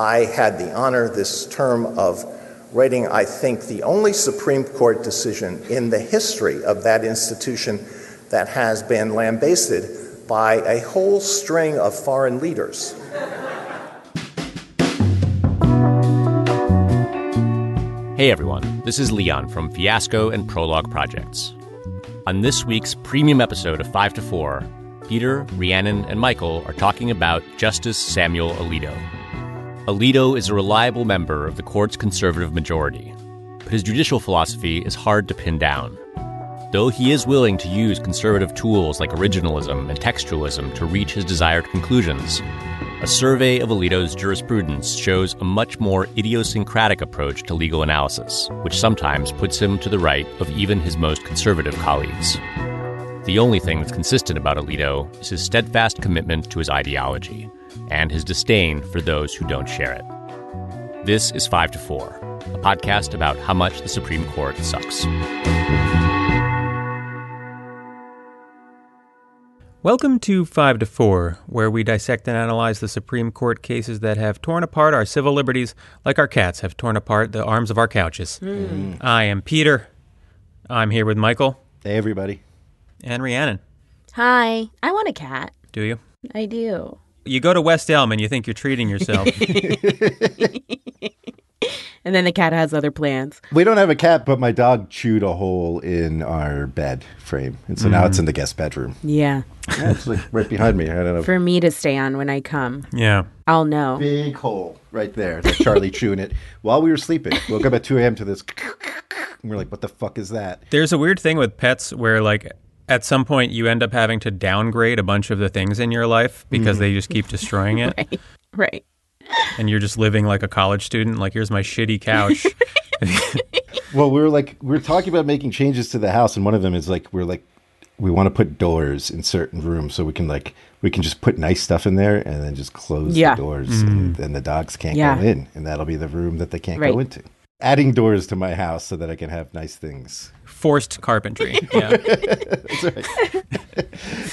I had the honor this term of writing, I think, the only Supreme Court decision in the history of that institution that has been lambasted by a whole string of foreign leaders. Hey everyone, this is Leon from Fiasco and Prologue Projects. On this week's premium episode of 5 to 4, Peter, Rhiannon, and Michael are talking about Justice Samuel Alito. Alito is a reliable member of the court's conservative majority, but his judicial philosophy is hard to pin down. Though he is willing to use conservative tools like originalism and textualism to reach his desired conclusions, a survey of Alito's jurisprudence shows a much more idiosyncratic approach to legal analysis, which sometimes puts him to the right of even his most conservative colleagues. The only thing that's consistent about Alito is his steadfast commitment to his ideology and his disdain for those who don't share it. This is 5 to 4, a podcast about how much the Supreme Court sucks. Welcome to 5 to 4, where we dissect and analyze the Supreme Court cases that have torn apart our civil liberties like our cats have torn apart the arms of our couches. Hmm. I am Peter. I'm here with Michael Hey, everybody. and Rhiannon. Hi, I want a cat. Do you? I do. You go to West Elm and you think you're treating yourself. And then the cat has other plans. We don't have a cat, but my dog chewed a hole in our bed frame. And so now it's mm. in the guest bedroom. Yeah. Yeah, it's like right behind me. I don't know. For me to stay on when I come. yeah. I'll know. Big hole right there. That's Charlie chewing it while we were sleeping. Woke up at 2 a.m. to this. And we're like, what the fuck is that? There's a weird thing with pets where, like, at some point you end up having to downgrade a bunch of the things in your life because mm-hmm. they just keep destroying it. Right. Right. And you're just living like a college student. Like, here's my shitty couch. Well, we were like, we were talking about making changes to the house. And one of them is like, we're like, we want to put doors in certain rooms so we can like, we can just put nice stuff in there and then just close Yeah. the doors mm. and then the dogs can't Yeah. go in. And that'll be the room that they can't Right. go into. Adding doors to my house so that I can have nice things. Forced carpentry. Yeah.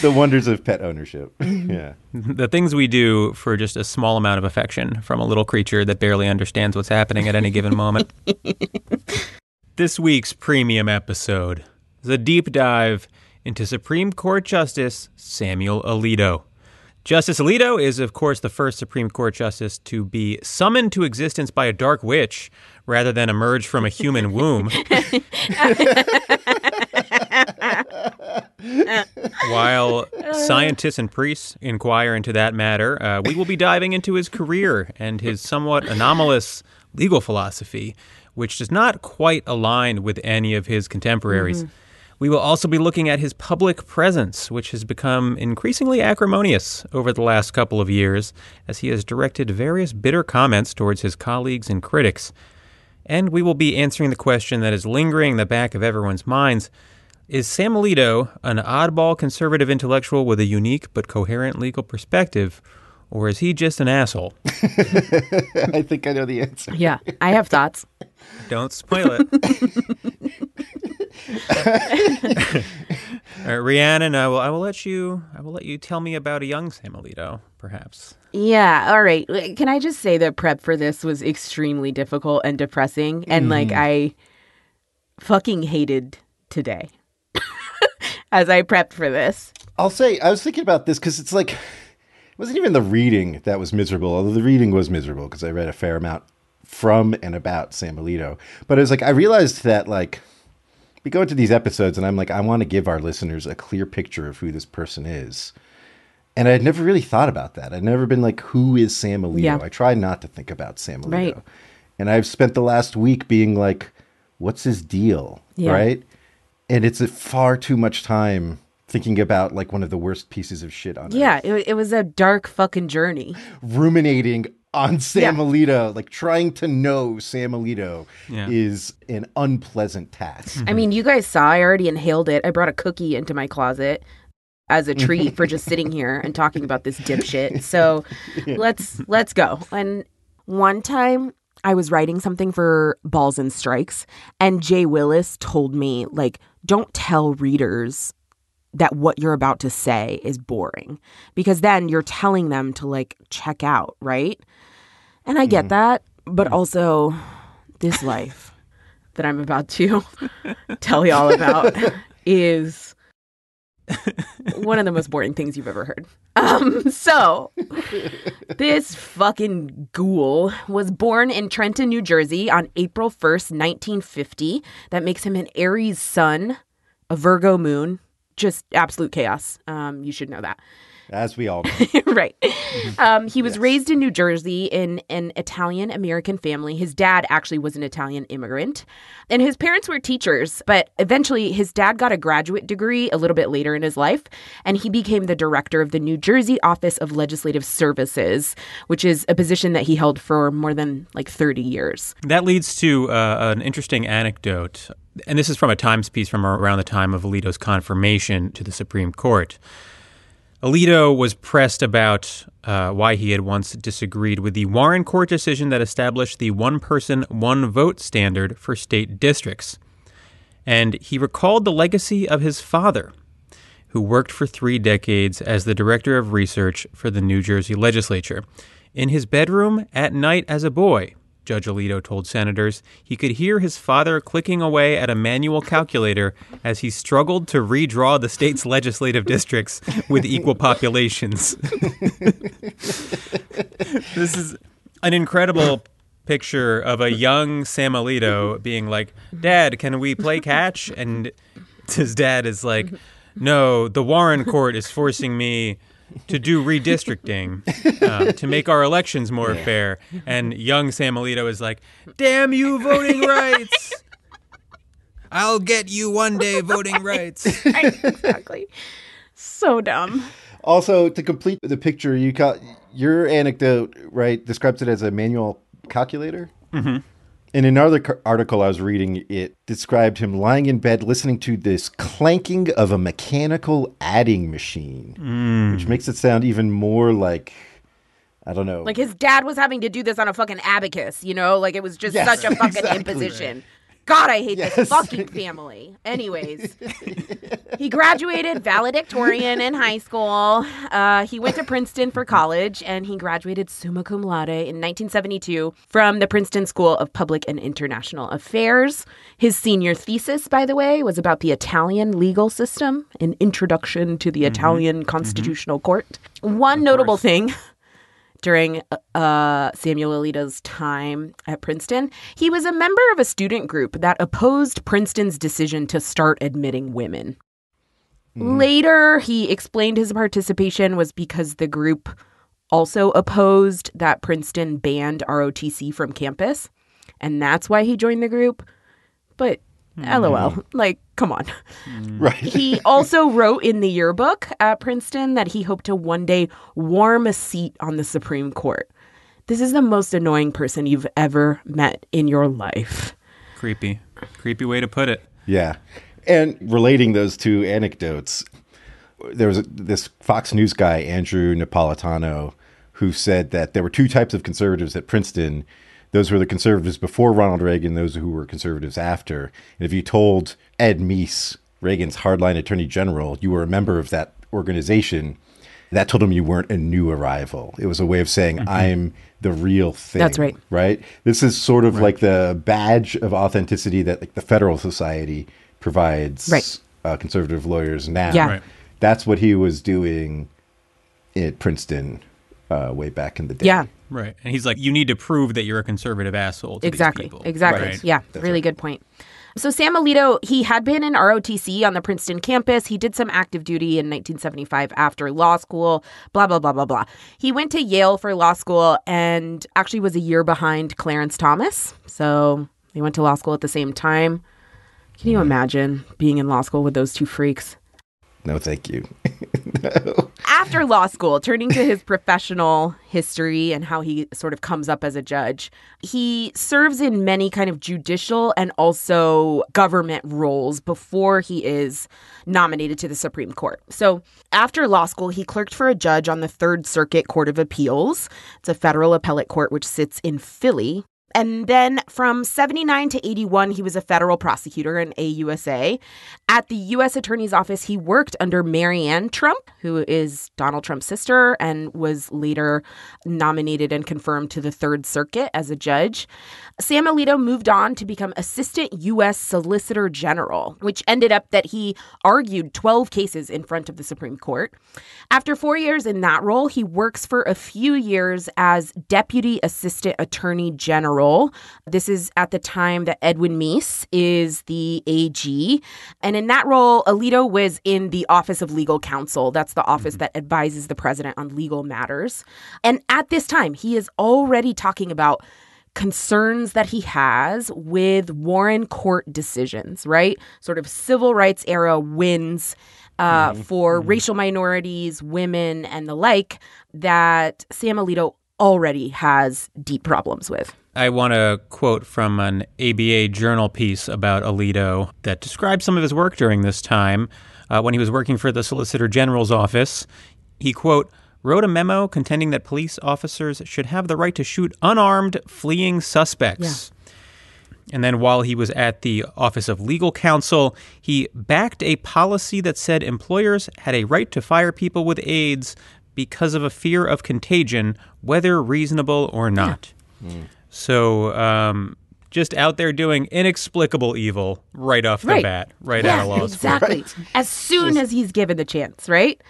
The wonders of pet ownership. Mm-hmm. yeah. the things we do for just a small amount of affection from a little creature that barely understands what's happening at any given moment. this week's premium episode is a deep dive into Supreme Court Justice Samuel Alito. Justice Alito is, of course, the first Supreme Court justice to be summoned to existence by a dark witch rather than emerge from a human womb. While scientists and priests inquire into that matter, uh, we will be diving into his career and his somewhat anomalous legal philosophy, which does not quite align with any of his contemporaries. We will also be looking at his public presence, which has become increasingly acrimonious over the last couple of years, as he has directed various bitter comments towards his colleagues and critics. And we will be answering the question that is lingering in the back of everyone's minds Is Sam Alito an oddball conservative intellectual with a unique but coherent legal perspective, or is he just an asshole? I think I know the answer. Yeah. I have thoughts. Don't spoil it. All right, Rhiannon, I will, I will let you. I will let you tell me about a young Sam Alito, perhaps. Yeah. All right. Can I just say the prep for this was extremely difficult and depressing? And mm-hmm. like, I fucking hated today as I prepped for this. I'll say I was thinking about this because it's like it wasn't even the reading that was miserable, although the reading was miserable because I read a fair amount from and about Sam Alito. But it was like I realized that like we go into these episodes and I'm like, I want to give our listeners a clear picture of who this person is. And I'd never really thought about that. I'd never been like, who is Sam Alito? Yeah. I try not to think about Sam Alito. Right. And I've spent the last week being like, what's his deal? Yeah. Right? And it's a far too much time thinking about like one of the worst pieces of shit on Yeah. earth. It, it was a dark fucking journey. Ruminating on Sam Yeah. Alito, like trying to know Sam Alito Yeah. is an unpleasant task. I mean, you guys saw I already inhaled it. I brought a cookie into my closet as a treat for just sitting here and talking about this dipshit. So let's let's go. And one time I was writing something for Balls and Strikes, and Jay Willis told me, like, don't tell readers that what you're about to say is boring because then you're telling them to like check out, right? And I get that, but also this life that I'm about to tell y'all about is one of the most boring things you've ever heard. Um, so this fucking ghoul was born in Trenton, New Jersey on April 1st, 1950. That makes him an Aries sun, a Virgo moon, just absolute chaos. Um, you should know that. As we all know. right. Um, he was raised in New Jersey in an Italian American family. His dad actually was an Italian immigrant, and his parents were teachers. But eventually, his dad got a graduate degree a little bit later in his life, and he became the director of the New Jersey Office of Legislative Services, which is a position that he held for more than like 30 years. That leads to uh, an interesting anecdote. And this is from a Times piece from around the time of Alito's confirmation to the Supreme Court. Alito was pressed about uh, why he had once disagreed with the Warren Court decision that established the one person, one vote standard for state districts. And he recalled the legacy of his father, who worked for three decades as the director of research for the New Jersey legislature. In his bedroom at night as a boy, Judge Alito told senators, he could hear his father clicking away at a manual calculator as he struggled to redraw the state's legislative districts with equal populations. this is an incredible picture of a young Sam Alito being like, Dad, can we play catch? And his dad is like, No, the Warren court is forcing me to do redistricting uh, to make our elections more fair. And young Sam Alito is like, "Damn you, voting rights! I'll get you one day, voting rights." exactly. So dumb. Also, to complete the picture, you got your anecdote right describes it as a manual calculator. Mm-hmm. In another article I was reading, it described him lying in bed listening to this clanking of a mechanical adding machine, mm. which makes it sound even more like I don't know. Like his dad was having to do this on a fucking abacus, you know? Like it was just Yes, such a fucking exactly. imposition. God, I hate this fucking family. Anyways, he graduated valedictorian in high school. Uh, he went to Princeton for college and he graduated summa cum laude in 1972 from the Princeton School of Public and International Affairs. His senior thesis, by the way, was about the Italian legal system, an introduction to the Italian Constitutional Court. One notable thing during uh, Samuel Alito's time at Princeton. He was a member of a student group that opposed Princeton's decision to start admitting women. Later, he explained his participation was because the group also opposed that Princeton banned ROTC from campus, and that's why he joined the group. But LOL, mm-hmm. like, come on. Mm. right. He also wrote in the yearbook at Princeton that he hoped to one day warm a seat on the Supreme Court. This is the most annoying person you've ever met in your life. Creepy, creepy way to put it. Yeah. And relating those two anecdotes, there was a, this Fox News guy, Andrew Napolitano, who said that there were two types of conservatives at Princeton. Those were the conservatives before Ronald Reagan, those who were conservatives after. And if you told Ed Meese, Reagan's hardline attorney general, you were a member of that organization, that told him you weren't a new arrival. It was a way of saying, I'm the real thing. That's right. Right? This is sort of like the badge of authenticity that like the Federalist Society provides Right. uh, conservative lawyers now. Yeah. Right. That's what he was doing at Princeton uh, way back in the day. Yeah, Right, and he's like, "You need to prove that you're a conservative asshole." To these exactly. people." Exactly. Right. Yeah, really good point. So Sam Alito, he had been in ROTC on the Princeton campus. He did some active duty in 1975 after law school, blah, blah, blah, blah, blah. He went to Yale for law school and actually was a year behind Clarence Thomas. So they went to law school at the same time. Can you imagine being in law school with those two freaks? No, thank you. no. after law school, turning to his professional history and how he sort of comes up as a judge, he serves in many kind of judicial and also government roles before he is nominated to the Supreme Court. So, after law school, he clerked for a judge on the Third Circuit Court of Appeals. It's a federal appellate court which sits in Philly. And then from 79 to 81, he was a federal prosecutor in AUSA. At the U.S. Attorney's Office, he worked under Maryanne Trump, who is Donald Trump's sister and was later nominated and confirmed to the Third Circuit as a judge. Sam Alito moved on to become Assistant U.S. Solicitor General, which ended up that he argued 12 cases in front of the Supreme Court. After four years in that role, he works for a few years as Deputy Assistant Attorney General. This is at the time that Edwin Meese is the AG. And in that role, Alito was in the Office of Legal Counsel. That's the office that advises the president on legal matters. And at this time, he is already talking about concerns that he has with Warren court decisions, right? Sort of civil rights era wins uh, mm-hmm. for mm-hmm. racial minorities, women, and the like that Sam Alito already has deep problems with. I want to quote from an ABA journal piece about Alito that describes some of his work during this time. Uh, when he was working for the Solicitor General's office, he, quote, wrote a memo contending that police officers should have the right to shoot unarmed, fleeing suspects. Yeah. And then while he was at the Office of Legal Counsel, he backed a policy that said employers had a right to fire people with AIDS because of a fear of contagion, whether reasonable or not. Yeah. Mm. So, um, just out there doing inexplicable evil right off the right. bat, right yeah, out of law school. Exactly. As soon as he's given the chance, right?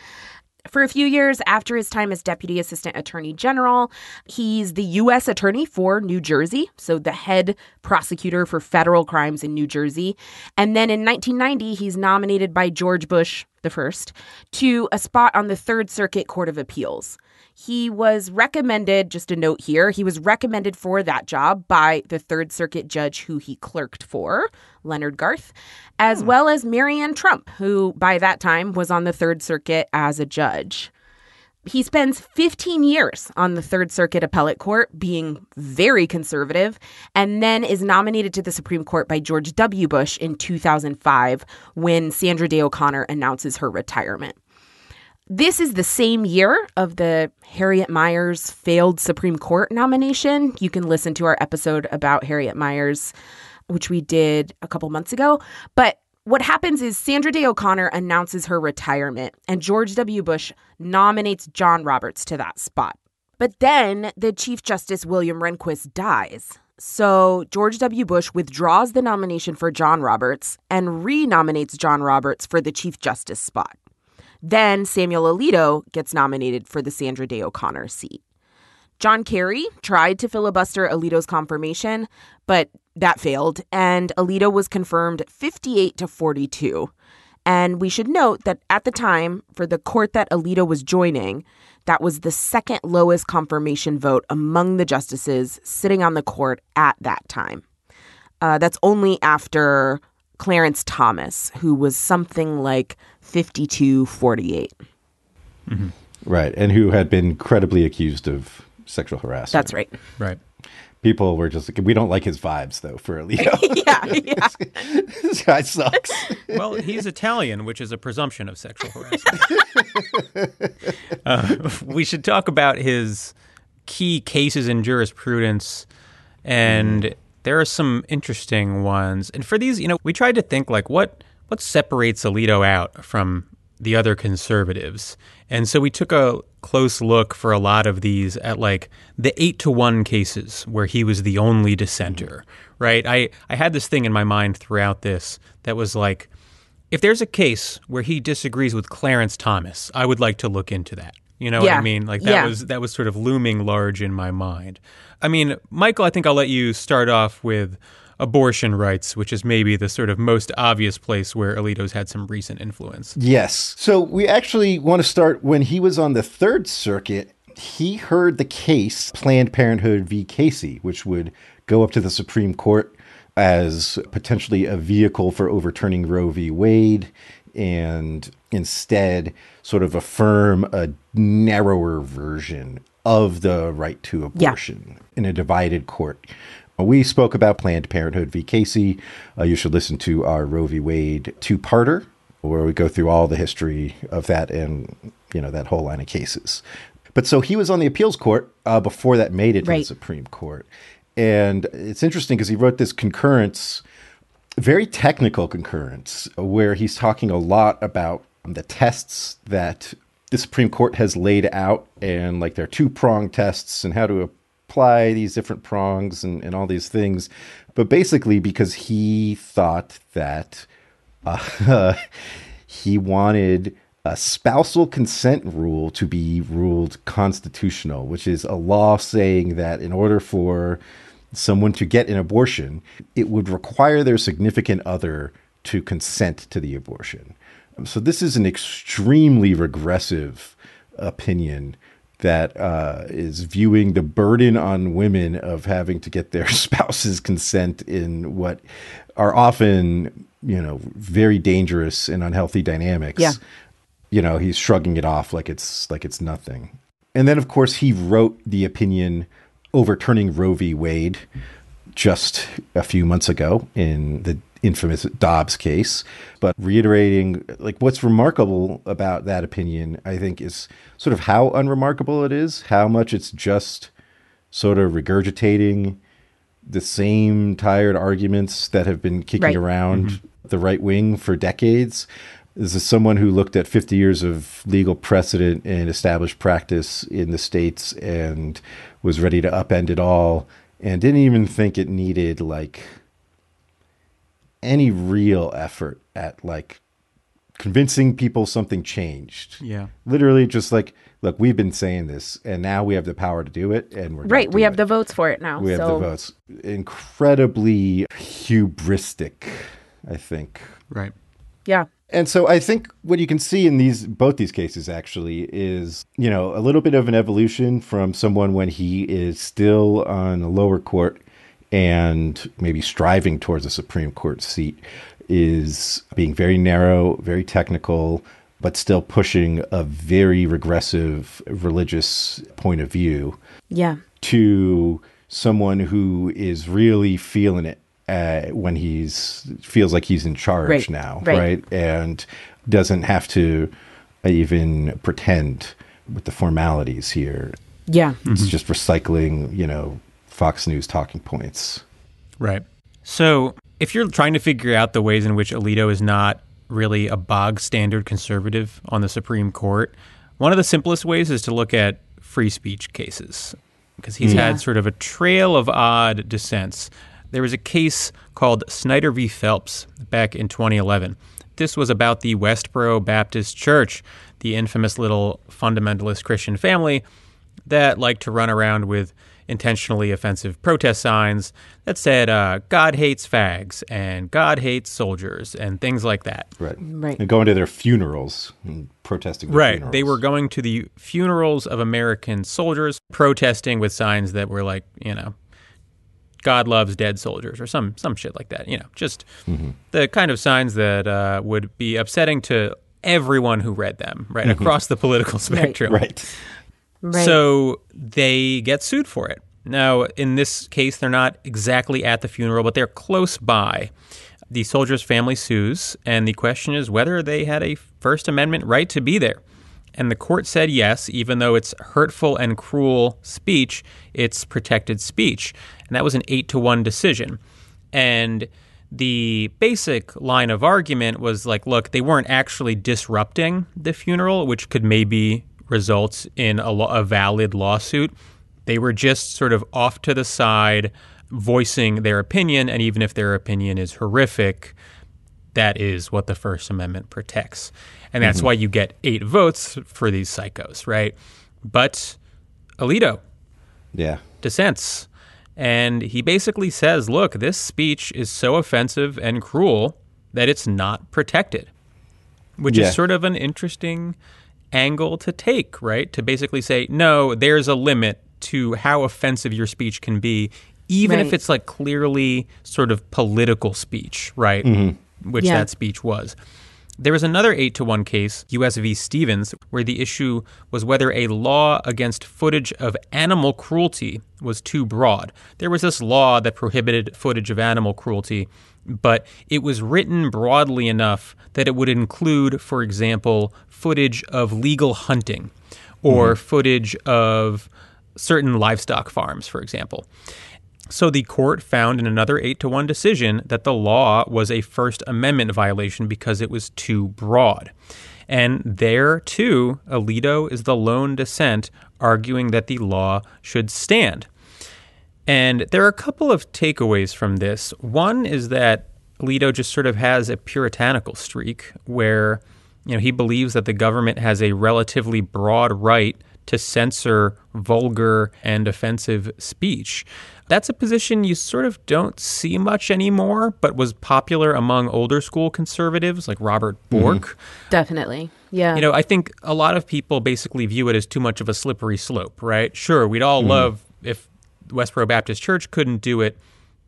For a few years after his time as Deputy Assistant Attorney General, he's the U.S. Attorney for New Jersey, so the head prosecutor for federal crimes in New Jersey. And then in 1990, he's nominated by George Bush the first to a spot on the Third Circuit Court of Appeals. He was recommended, just a note here, he was recommended for that job by the Third Circuit judge who he clerked for, Leonard Garth, as hmm. well as Maryanne Trump, who by that time was on the Third Circuit as a judge. He spends 15 years on the Third Circuit Appellate Court, being very conservative, and then is nominated to the Supreme Court by George W. Bush in 2005 when Sandra Day O'Connor announces her retirement. This is the same year of the Harriet Miers failed Supreme Court nomination. You can listen to our episode about Harriet Miers, which we did a couple months ago. But what happens is Sandra Day O'Connor announces her retirement, and George W. Bush nominates John Roberts to that spot. But then the Chief Justice William Rehnquist dies. So George W. Bush withdraws the nomination for John Roberts and renominates John Roberts for the Chief Justice spot. Then Samuel Alito gets nominated for the Sandra Day O'Connor seat. John Kerry tried to filibuster Alito's confirmation, but that failed, and Alito was confirmed 58 to 42. And we should note that at the time, for the court that Alito was joining, that was the second lowest confirmation vote among the justices sitting on the court at that time. Uh, that's only after Clarence Thomas, who was something like 52 48. Mm-hmm. Right. And who had been credibly accused of sexual harassment. That's right. Right. People were just like, we don't like his vibes, though, for Alito. yeah, yeah. this guy sucks. well, he's Italian, which is a presumption of sexual harassment. uh, we should talk about his key cases in jurisprudence and. Mm there are some interesting ones. And for these, you know, we tried to think like what what separates Alito out from the other conservatives. And so we took a close look for a lot of these at like the 8 to 1 cases where he was the only dissenter, right? I I had this thing in my mind throughout this that was like if there's a case where he disagrees with Clarence Thomas, I would like to look into that. You know yeah. what I mean? Like that yeah. was that was sort of looming large in my mind. I mean, Michael, I think I'll let you start off with abortion rights, which is maybe the sort of most obvious place where Alito's had some recent influence. Yes. So we actually want to start when he was on the Third Circuit. He heard the case Planned Parenthood v. Casey, which would go up to the Supreme Court as potentially a vehicle for overturning Roe v. Wade and instead sort of affirm a narrower version of the right to abortion yeah. in a divided court. We spoke about Planned Parenthood v. Casey. Uh, you should listen to our Roe v. Wade two-parter, where we go through all the history of that and you know that whole line of cases. But so he was on the appeals court uh, before that made it to right. the Supreme Court, And it's interesting because he wrote this concurrence, very technical concurrence, where he's talking a lot about the tests that the Supreme Court has laid out and like their two prong tests and how to apply these different prongs and, and all these things. But basically, because he thought that uh, he wanted a spousal consent rule to be ruled constitutional, which is a law saying that in order for someone to get an abortion, it would require their significant other to consent to the abortion. So this is an extremely regressive opinion that uh, is viewing the burden on women of having to get their spouse's consent in what are often, you know, very dangerous and unhealthy dynamics. Yeah. You know, he's shrugging it off like it's like it's nothing. And then, of course, he wrote the opinion overturning Roe v. Wade just a few months ago in the infamous Dobbs case. But reiterating, like, what's remarkable about that opinion, I think, is sort of how unremarkable it is, how much it's just sort of regurgitating the same tired arguments that have been kicking Right. around mm-hmm. the right wing for decades. This is someone who looked at 50 years of legal precedent and established practice in the states and was ready to upend it all and didn't even think it needed like any real effort at like convincing people something changed. Yeah. Literally just like, look, we've been saying this and now we have the power to do it and we're Right. We have it. the votes for it now. we have the votes. Incredibly hubristic, I think. Right. yeah. And so I think what you can see in these both these cases actually is, you know, a little bit of an evolution from someone when he is still on a lower court and maybe striving towards a Supreme Court seat is being very narrow, very technical, but still pushing a very regressive religious point of view Yeah. to someone who is really feeling it uh, when he's feels like he's in charge Right, now, right. right. And doesn't have to even pretend with the formalities here. Yeah. It's just recycling, you know, Fox News talking points. Right. So, if you're trying to figure out the ways in which Alito is not really a bog standard conservative on the Supreme Court, one of the simplest ways is to look at free speech cases because he's Yeah. had sort of a trail of odd dissents. There was a case called Snyder v. Phelps back in 2011. This was about the Westboro Baptist Church, the infamous little fundamentalist Christian family that liked to run around with intentionally offensive protest signs that said uh, "God hates fags" and "God hates soldiers" and things like that. Right. Right. And going to their funerals and protesting. their Right. They were going to the funerals of American soldiers, protesting with signs that were like, you know, God loves dead soldiers or some some shit like that. You know, just the kind of signs that uh, would be upsetting to everyone who read them, right, across the political spectrum. Right. Right. So they get sued for it. Now, in this case, they're not exactly at the funeral, but they're close by. The soldier's family sues, and the question is whether they had a First Amendment right to be there. And the court said yes, even though it's hurtful and cruel speech, it's protected speech. And that was an eight to one decision. And the basic line of argument was like, look, they weren't actually disrupting the funeral, which could maybe result in a, a valid lawsuit. They were just sort of off to the side, voicing their opinion. And even if their opinion is horrific, that is what the First Amendment protects. And that's mm-hmm. why you get eight votes for these psychos, right? But Alito Yeah. dissents. And he basically says, look, this speech is so offensive and cruel that it's not protected, which Yeah. is sort of an interesting angle to take, right? To basically say, no, there's a limit to how offensive your speech can be, even if it's like clearly sort of political speech, right? Mm-hmm. Which Yeah. that speech was. There was another 8 to 1 case, US v. Stevens, where the issue was whether a law against footage of animal cruelty was too broad. There was this law that prohibited footage of animal cruelty, but it was written broadly enough that it would include, for example, footage of legal hunting or mm-hmm. footage of certain livestock farms, for example. So the court found in another 8 to 1 decision that the law was a First Amendment violation because it was too broad. And there, too, Alito is the lone dissent arguing that the law should stand. And there are a couple of takeaways from this. One is that Alito just sort of has a puritanical streak where you know he believes that the government has a relatively broad right to censor vulgar and offensive speech. That's a position you sort of don't see much anymore, but was popular among older school conservatives like Robert Bork. Mm-hmm. Definitely. Yeah. You know, I think a lot of people basically view it as too much of a slippery slope, right? Sure, we'd all mm-hmm. love if Westboro Baptist Church couldn't do it,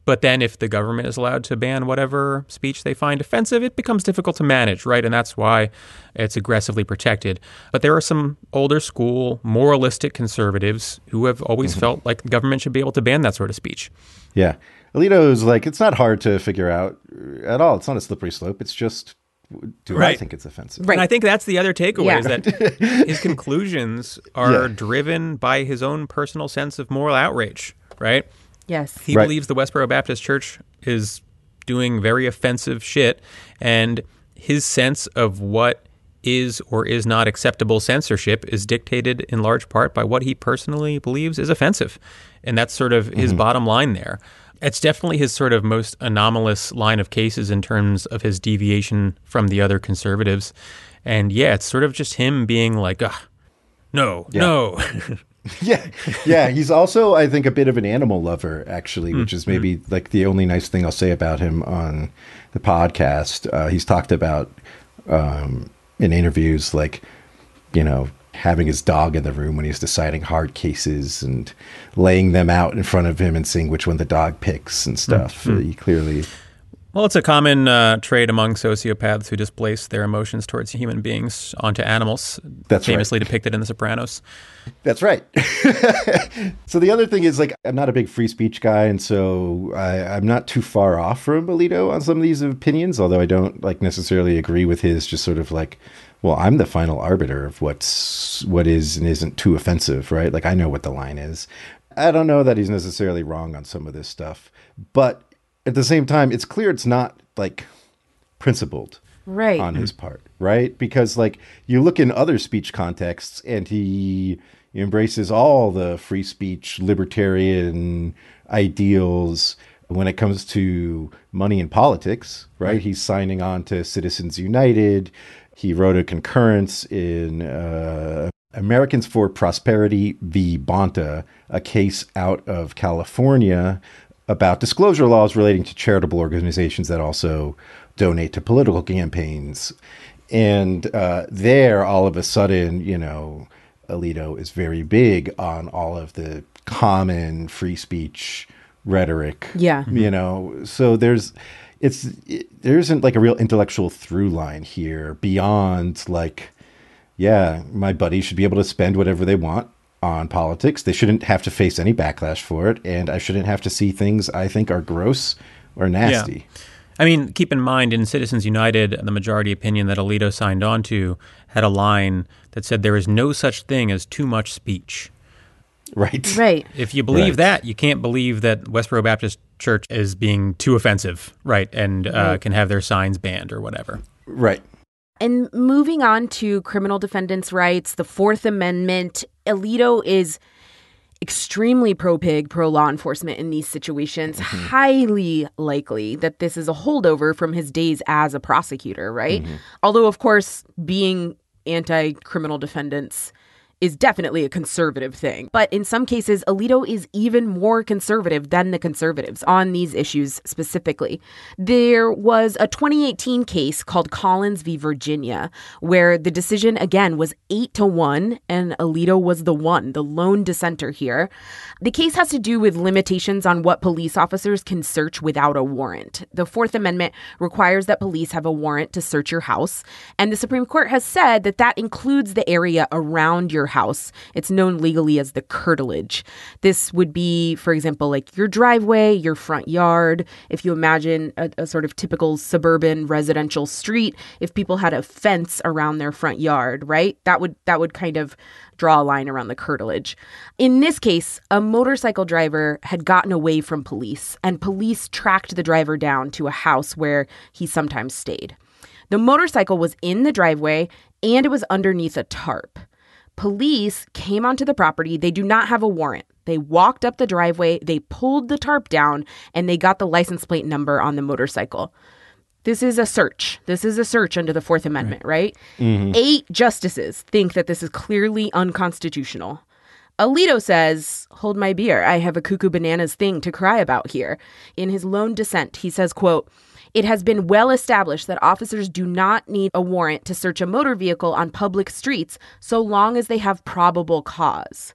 but then if the government is allowed to ban whatever speech they find offensive, it becomes difficult to manage, right? And that's why it's aggressively protected. But there are some older school, moralistic conservatives who have always mm-hmm. felt like the government should be able to ban that sort of speech. Yeah. Alito is like, it's not hard to figure out at all. It's not a slippery slope. It's just do right. I think it's offensive? Right. And I think that's the other takeaway yeah. is that his conclusions are yeah. driven by his own personal sense of moral outrage, right? Yes. He right. believes the Westboro Baptist Church is doing very offensive shit, and his sense of what is or is not acceptable censorship is dictated in large part by what he personally believes is offensive. And that's sort of his mm-hmm. bottom line there. It's definitely his sort of most anomalous line of cases in terms of his deviation from the other conservatives. And yeah, it's sort of just him being like, no, yeah. no. yeah, yeah. He's also, I think, a bit of an animal lover, actually, which is maybe mm-hmm. like the only nice thing I'll say about him on the podcast. Uh, he's talked about um, in interviews, like, you know, having his dog in the room when he's deciding hard cases and laying them out in front of him and seeing which one the dog picks and stuff. Mm-hmm. He clearly well, it's a common uh, trait among sociopaths who displace their emotions towards human beings onto animals. That's famously right. depicted in The Sopranos. That's right. so the other thing is, like, I'm not a big free speech guy, and so I, am not too far off from Alito on some of these opinions. Although I don't like necessarily agree with his just sort of like, well, I'm the final arbiter of what's what is and isn't too offensive, right? Like I know what the line is. I don't know that he's necessarily wrong on some of this stuff, but at the same time, it's clear it's not like principled right on his part, right? Because like you look in other speech contexts, and he embraces all the free speech libertarian ideals when it comes to money and politics, right? right. He's signing on to Citizens United. He wrote a concurrence in uh, Americans for Prosperity v. Bonta, a case out of California about disclosure laws relating to charitable organizations that also donate to political campaigns. And uh, there, all of a sudden, you know, Alito is very big on all of the common free speech rhetoric. Yeah. You know, so there's, it's, it, there isn't like a real intellectual through line here beyond like, yeah, my buddies should be able to spend whatever they want on politics. They shouldn't have to face any backlash for it, and I shouldn't have to see things I think are gross or nasty. Yeah. I mean, keep in mind in Citizens United, the majority opinion that Alito signed on to had a line that said there is no such thing as too much speech. Right. Right. If you believe right. that, you can't believe that Westboro Baptist Church is being too offensive, right? And uh, right. can have their signs banned or whatever. Right. And moving on to criminal defendants' rights, the Fourth Amendment, Alito is extremely pro pig, pro law enforcement in these situations. Mm-hmm. Highly likely that this is a holdover from his days as a prosecutor, right? Mm-hmm. Although, of course, being anti criminal defendants is definitely a conservative thing. But in some cases, Alito is even more conservative than the conservatives on these issues specifically. There was a 2018 case called Collins v. Virginia, where the decision again was eight to one, and Alito was the one, the lone dissenter here. The case has to do with limitations on what police officers can search without a warrant. The Fourth Amendment requires that police have a warrant to search your house, and the Supreme Court has said that that includes the area around your house. It's known legally as the curtilage. This would be, for example, like your driveway, your front yard. If you imagine a, a sort of typical suburban residential street, if people had a fence around their front yard, right? That would that would kind of draw a line around the curtilage. In this case, a motorcycle driver had gotten away from police, and police tracked the driver down to a house where he sometimes stayed. The motorcycle was in the driveway and it was underneath a tarp. Police came onto the property. They do not have a warrant. They walked up the driveway, they pulled the tarp down, and they got the license plate number on the motorcycle. This is a search. This is a search under the Fourth Amendment, right? Mm-hmm. Eight justices think that this is clearly unconstitutional. Alito says, "Hold my beer. I have a cuckoo bananas thing to cry about here." In his lone dissent, he says, "quote It has been well established that officers do not need a warrant to search a motor vehicle on public streets so long as they have probable cause."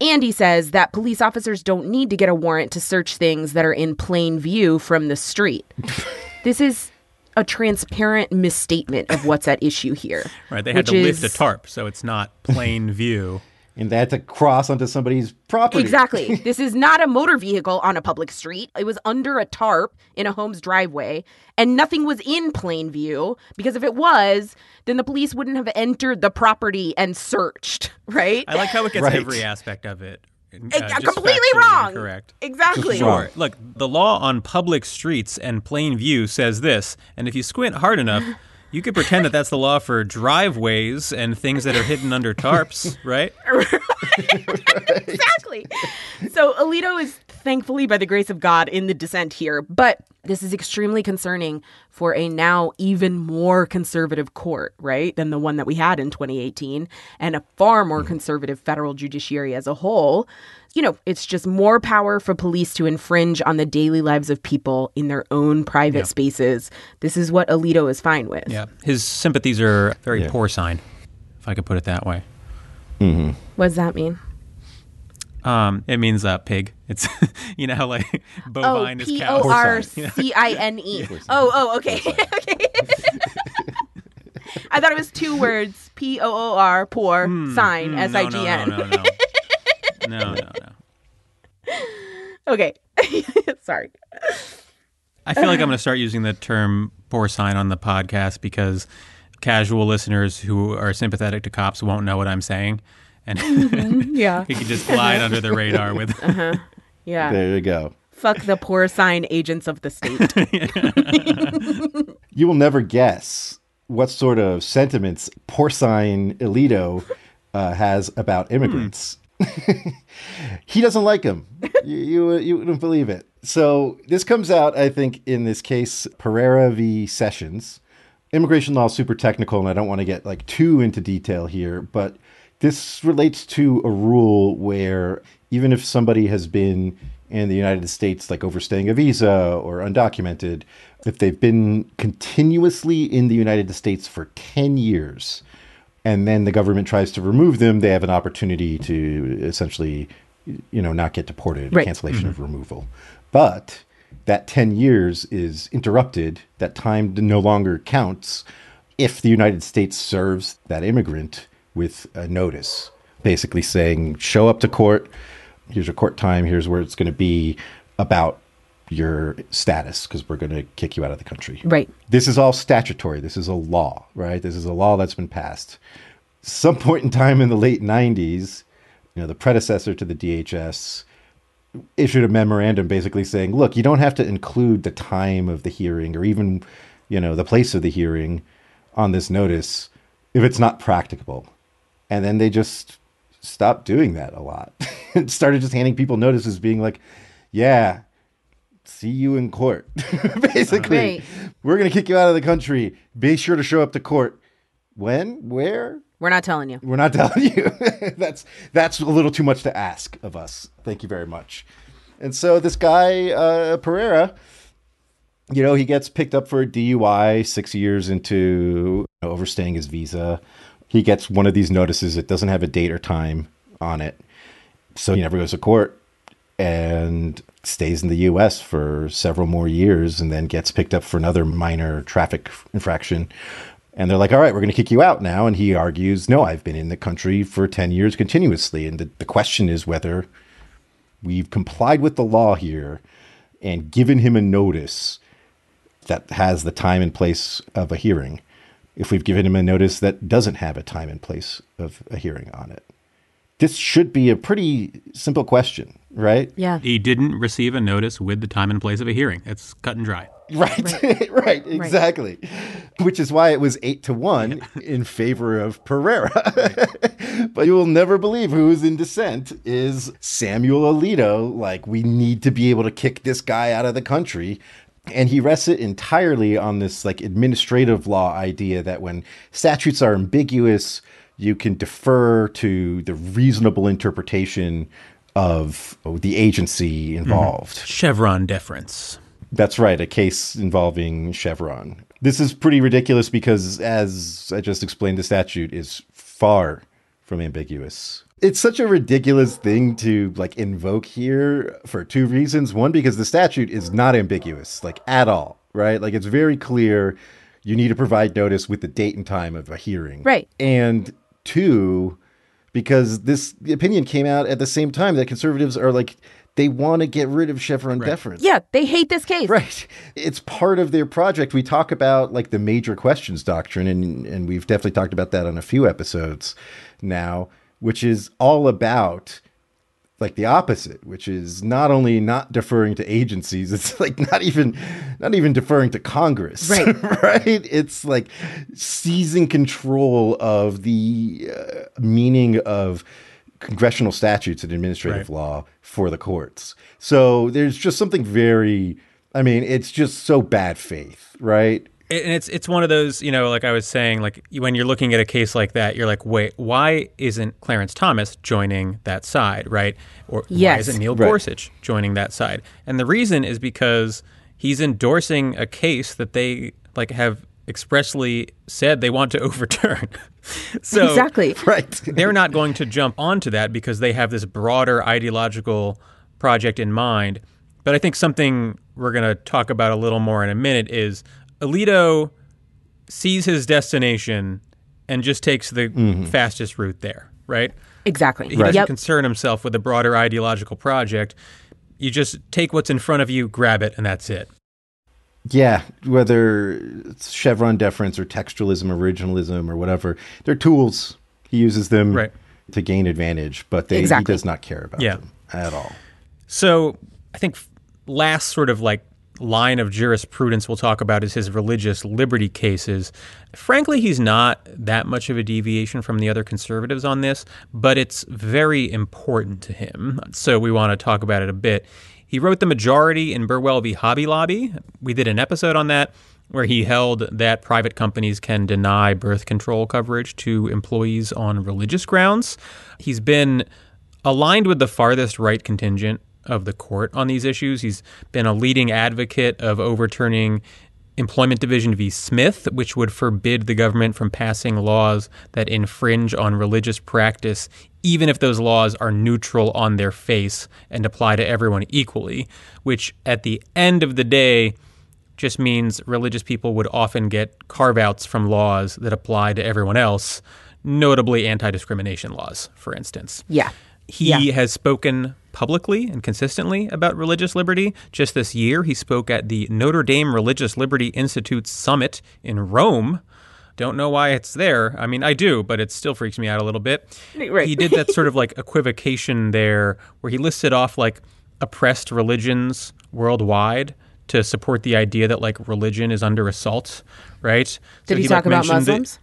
Andy says that police officers don't need to get a warrant to search things that are in plain view from the street. this is a transparent misstatement of what's at issue here. Right. They had to lift a tarp, so it's not plain view. And they had to cross onto somebody's property. Exactly. this is not a motor vehicle on a public street. It was under a tarp in a home's driveway, and nothing was in plain view because if it was, then the police wouldn't have entered the property and searched, right? I like how it gets Right. every aspect of it. uh, completely wrong. Correct. Exactly. Sure. Look, the law on public streets and plain view says this, and if you squint hard enough, you could pretend that that's the law for driveways and things that are hidden under tarps, right? exactly. So Alito is thankfully, by the grace of God, in the dissent here, but this is extremely concerning for a now even more conservative court, right, than the one that we had in 2018, and a far more conservative federal judiciary as a whole. You know, it's just more power for police to infringe on the daily lives of people in their own private spaces. This is what Alito is fine with. Yeah. His sympathies are very Yeah. porcine, if I could put it that way. What does that mean? Um, it means uh, pig. It's you know how like Oh, bovine is cow. O R C I N E. Oh, oh, okay. okay. I thought it was two words. P O O R, poor, sign, Mm, S I G N. No, no, no. Okay. Sorry. I feel like I'm going to start using the term porcine on the podcast because casual listeners who are sympathetic to cops won't know what I'm saying, and mm-hmm. Yeah. we can just glide under the radar with. Uh-huh. Yeah. There you go. Fuck the poor sign agents of the state. You will never guess what sort of sentiments porcine Alito uh, has about immigrants. Hmm. he doesn't like him. you, you you wouldn't believe it. So this comes out, I think, in this case, Pereira v. Sessions. Immigration law is super technical, and I don't want to get like too into detail here, but this relates to a rule where even if somebody has been in the United States, like overstaying a visa or undocumented, if they've been continuously in the United States for 10 years, and then the government tries to remove them, they have an opportunity to essentially, you know, not get deported, Right. cancellation of mm-hmm. removal. But that 10 years is interrupted, that time no longer counts if the United States serves that immigrant with a notice, basically saying, show up to court, here's your court time, here's where it's going to be about your status, because we're going to kick you out of the country. right. This is all statutory. This is a law, right? This is a law that's been passed. Some point in time in the late 90s, you know, the predecessor to the DHS issued a memorandum basically saying, look, you don't have to include the time of the hearing or even, you know, the place of the hearing on this notice if it's not practicable. And then they just stopped doing that a lot and started just handing people notices being like, yeah, see you in court. basically, Right. we're going to kick you out of the country. Be sure to show up to court. When? Where? We're not telling you. We're not telling you. that's that's a little too much to ask of us. Thank you very much. And so this guy uh, Pereira, you know, he gets picked up for a DUI six years into overstaying his visa. He gets one of these notices. It doesn't have a date or time on it, so he never goes to court and stays in the U.S. for several more years, and then gets picked up for another minor traffic infraction And they're like, all right, we're going to kick you out now. And he argues, no, I've been in the country for 10 years continuously. And the, the question is whether we've complied with the law here and given him a notice that has the time and place of a hearing if we've given him a notice that doesn't have a time and place of a hearing on it. This should be a pretty simple question, right? Yeah. He didn't receive a notice with the time and place of a hearing. It's cut and dry. Right, right, exactly. Which is why it was eight to one in favor of Pereira. but you will never believe who is in dissent is Samuel Alito. Like, we need to be able to kick this guy out of the country. And he rests it entirely on this like administrative law idea that when statutes are ambiguous, you can defer to the reasonable interpretation of oh, the agency involved. Mm-hmm. Chevron deference. That's right, a case involving Chevron. This is pretty ridiculous because, as I just explained, the statute is far from ambiguous. It's such a ridiculous thing to like invoke here for two reasons. One, because the statute is not ambiguous, like at all, right? Like it's very clear you need to provide notice with the date and time of a hearing. Right. And two, because this opinion came out at the same time that conservatives are like they want to get rid of Chevron deference. Yeah, they hate this case. Right. It's part of their project. We talk about like the major questions doctrine, and, and we've definitely talked about that on a few episodes now, which is all about like the opposite, which is not only not deferring to agencies, it's like not even not even deferring to Congress. Right. right? It's like seizing control of the uh, meaning of congressional statutes and administrative Right. law for the courts. So there's just something very I mean, it's just so bad faith, right? And it's it's one of those you know like i was saying like when you're looking at a case like that you're like wait why isn't clarence thomas joining that side right or why isn't neil Right. gorsuch joining that side and the reason is because he's endorsing a case that they like have expressly said they want to overturn so Exactly. Right. they're not going to jump onto that because they have this broader ideological project in mind. But I think something we're going to talk about a little more in a minute is Alito sees his destination and just takes the mm-hmm. fastest route there, right? Exactly. He doesn't Yep. concern himself with the broader ideological project. You just take what's in front of you, grab it, and that's it. Yeah, whether it's Chevron deference or textualism, originalism, or whatever, they're tools. He uses them Right. to gain advantage, but they, Exactly. he does not care about Yeah. them at all. So I think last sort of like line of jurisprudence we'll talk about is his religious liberty cases. Frankly, he's not that much of a deviation from the other conservatives on this, but it's very important to him. So we want to talk about it a bit. He wrote the majority in Burwell v. Hobby Lobby. We did an episode on that where he held that private companies can deny birth control coverage to employees on religious grounds. He's been aligned with the farthest right contingent of the court on these issues. He's been a leading advocate of overturning Employment Division v. Smith, which would forbid the government from passing laws that infringe on religious practice, even if those laws are neutral on their face and apply to everyone equally, which at the end of the day just means religious people would often get carve outs from laws that apply to everyone else, notably anti discrimination laws, for instance. Yeah. He Yeah. has spoken publicly and consistently about religious liberty. Just this year, he spoke at the Notre Dame Religious Liberty Institute Summit in Rome. Don't know why it's there. I mean, I do, but it still freaks me out a little bit. Right. He did that sort of like equivocation there where he listed off like oppressed religions worldwide to support the idea that like religion is under assault, right? Did So he, like, talk about mentioned that- Muslims?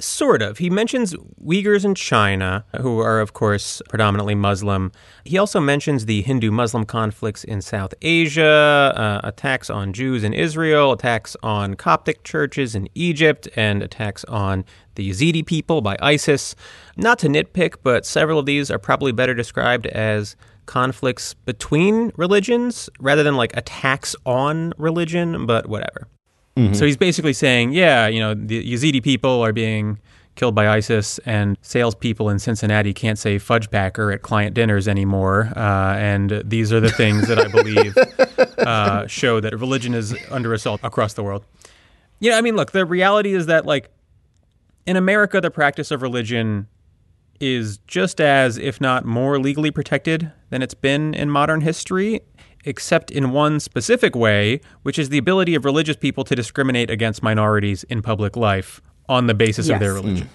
Sort of. He mentions Uyghurs in China, who are, of course, predominantly Muslim. He also mentions the Hindu Muslim conflicts in South Asia, uh, attacks on Jews in Israel, attacks on Coptic churches in Egypt, and attacks on the Yazidi people by ISIS. Not to nitpick, but several of these are probably better described as conflicts between religions rather than like attacks on religion, but whatever. So he's basically saying, yeah, you know, the Yazidi people are being killed by ISIS, and salespeople in Cincinnati can't say fudge packer at client dinners anymore. Uh, and these are the things that I believe uh, show that religion is under assault across the world. Yeah, I mean, look, the reality is that, like, in America, the practice of religion is just as, if not more, legally protected than it's been in modern history, except in one specific way, which is the ability of religious people to discriminate against minorities in public life on the basis of their Yes. religion. Mm.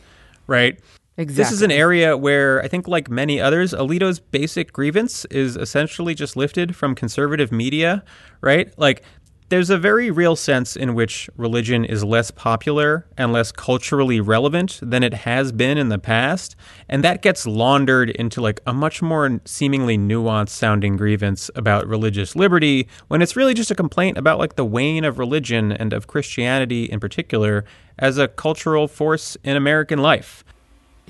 Right? Exactly. This is an area where I think, like many others, Alito's basic grievance is essentially just lifted from conservative media, right? Like, there's a very real sense in which religion is less popular and less culturally relevant than it has been in the past. And that gets laundered into like a much more seemingly nuanced sounding grievance about religious liberty when it's really just a complaint about like the wane of religion and of Christianity in particular as a cultural force in American life.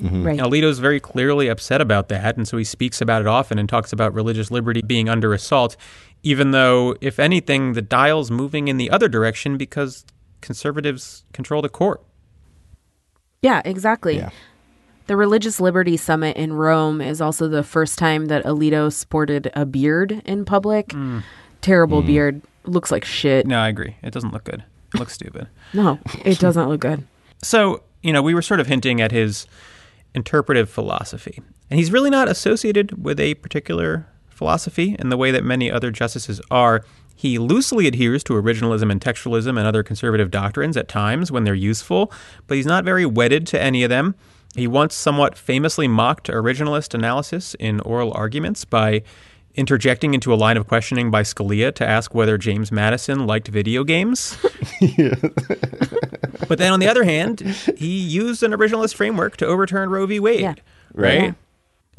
Mm-hmm. right. Alito's very clearly upset about that, and so he speaks about it often and talks about religious liberty being under assault, even though, if anything, the dial's moving in the other direction because conservatives control the court. Yeah, exactly. Yeah. The Religious Liberty Summit in Rome is also the first time that Alito sported a beard in public. Mm. Terrible mm. beard. Looks like shit. No, I agree. It doesn't look good. It looks stupid. No, it doesn't look good. So, you know, we were sort of hinting at his interpretive philosophy. And he's really not associated with a particular philosophy in the way that many other justices are. He loosely adheres to originalism and textualism and other conservative doctrines at times when they're useful, but he's not very wedded to any of them. He once somewhat famously mocked originalist analysis in oral arguments by interjecting into a line of questioning by Scalia to ask whether James Madison liked video games. But then on the other hand, he used an originalist framework to overturn Roe v. Wade. Yeah. Right?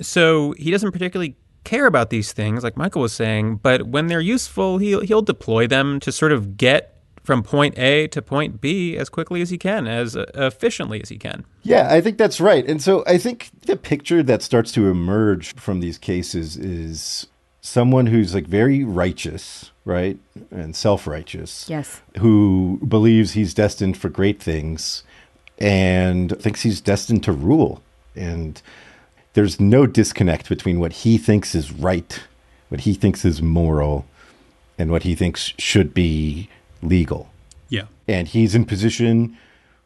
So he doesn't particularly care about these things, like Michael was saying, but when they're useful, he'll, he'll deploy them to sort of get from point A to point B as quickly as he can, as uh, efficiently as he can. Yeah, I think that's right. And so I think the picture that starts to emerge from these cases is someone who's like very righteous, right? And self righteous. Yes. Who believes he's destined for great things and thinks he's destined to rule. And there's no disconnect between what he thinks is right, what he thinks is moral, and what he thinks should be legal. Yeah. and he's in position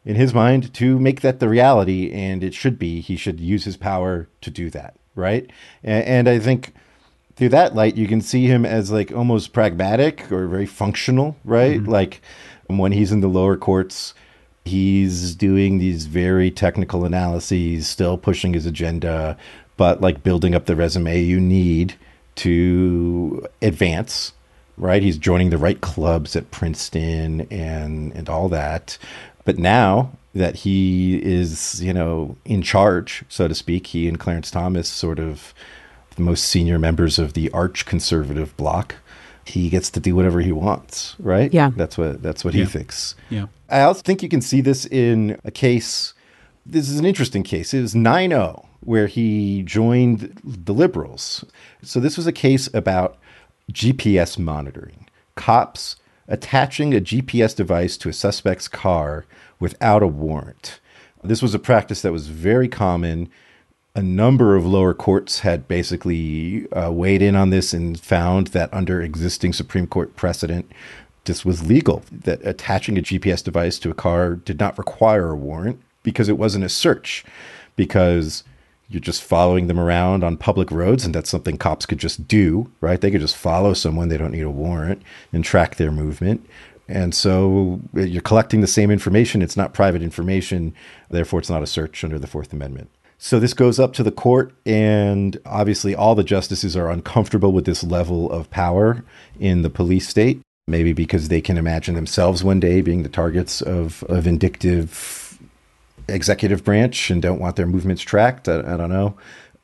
in his mind to make that the reality and it should be. He should use his power to do that right? And, and i think through that light you can see him as like almost pragmatic or very functional right? Mm-hmm. Like when he's in the lower courts he's doing these very technical analyses still pushing his agenda but like building up the resume you need to advance right? He's joining the right clubs at Princeton and and all that. But now that he is, you know, in charge, so to speak, he and Clarence Thomas, sort of the most senior members of the arch conservative bloc, he gets to do whatever he wants, right? Yeah. That's what that's what Yeah. he thinks. Yeah. I also think you can see this in a case. This is an interesting case. It was 9 0, where he joined the liberals. So, this was a case about GPS monitoring. Cops attaching a GPS device to a suspect's car without a warrant. This was a practice that was very common. A number of lower courts had basically uh, weighed in on this and found that under existing Supreme Court precedent, this was legal. That attaching a GPS device to a car did not require a warrant because it wasn't a search, because you're just following them around on public roads, and that's something cops could just do, right? They could just follow someone, they don't need a warrant, and track their movement. And so uh, you're collecting the same information. It's not private information. Therefore, it's not a search under the Fourth Amendment. So this goes up to the court, and obviously, all the justices are uncomfortable with this level of power in the police state. Maybe because they can imagine themselves one day being the targets of a vindictive executive branch and don't want their movements tracked. I, I don't know.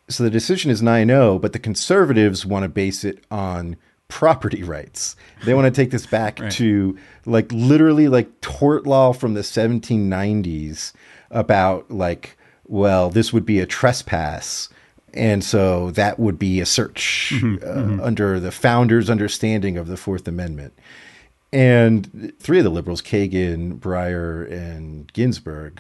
So the decision is 9 0, but the conservatives want to base it on property rights. They want to take this back to like literally like tort law from the 1790s about like, well, this would be a trespass. And so that would be a search uh, under the founders' understanding of the Fourth Amendment. And three of the liberals, Kagan, Breyer, and Ginsburg,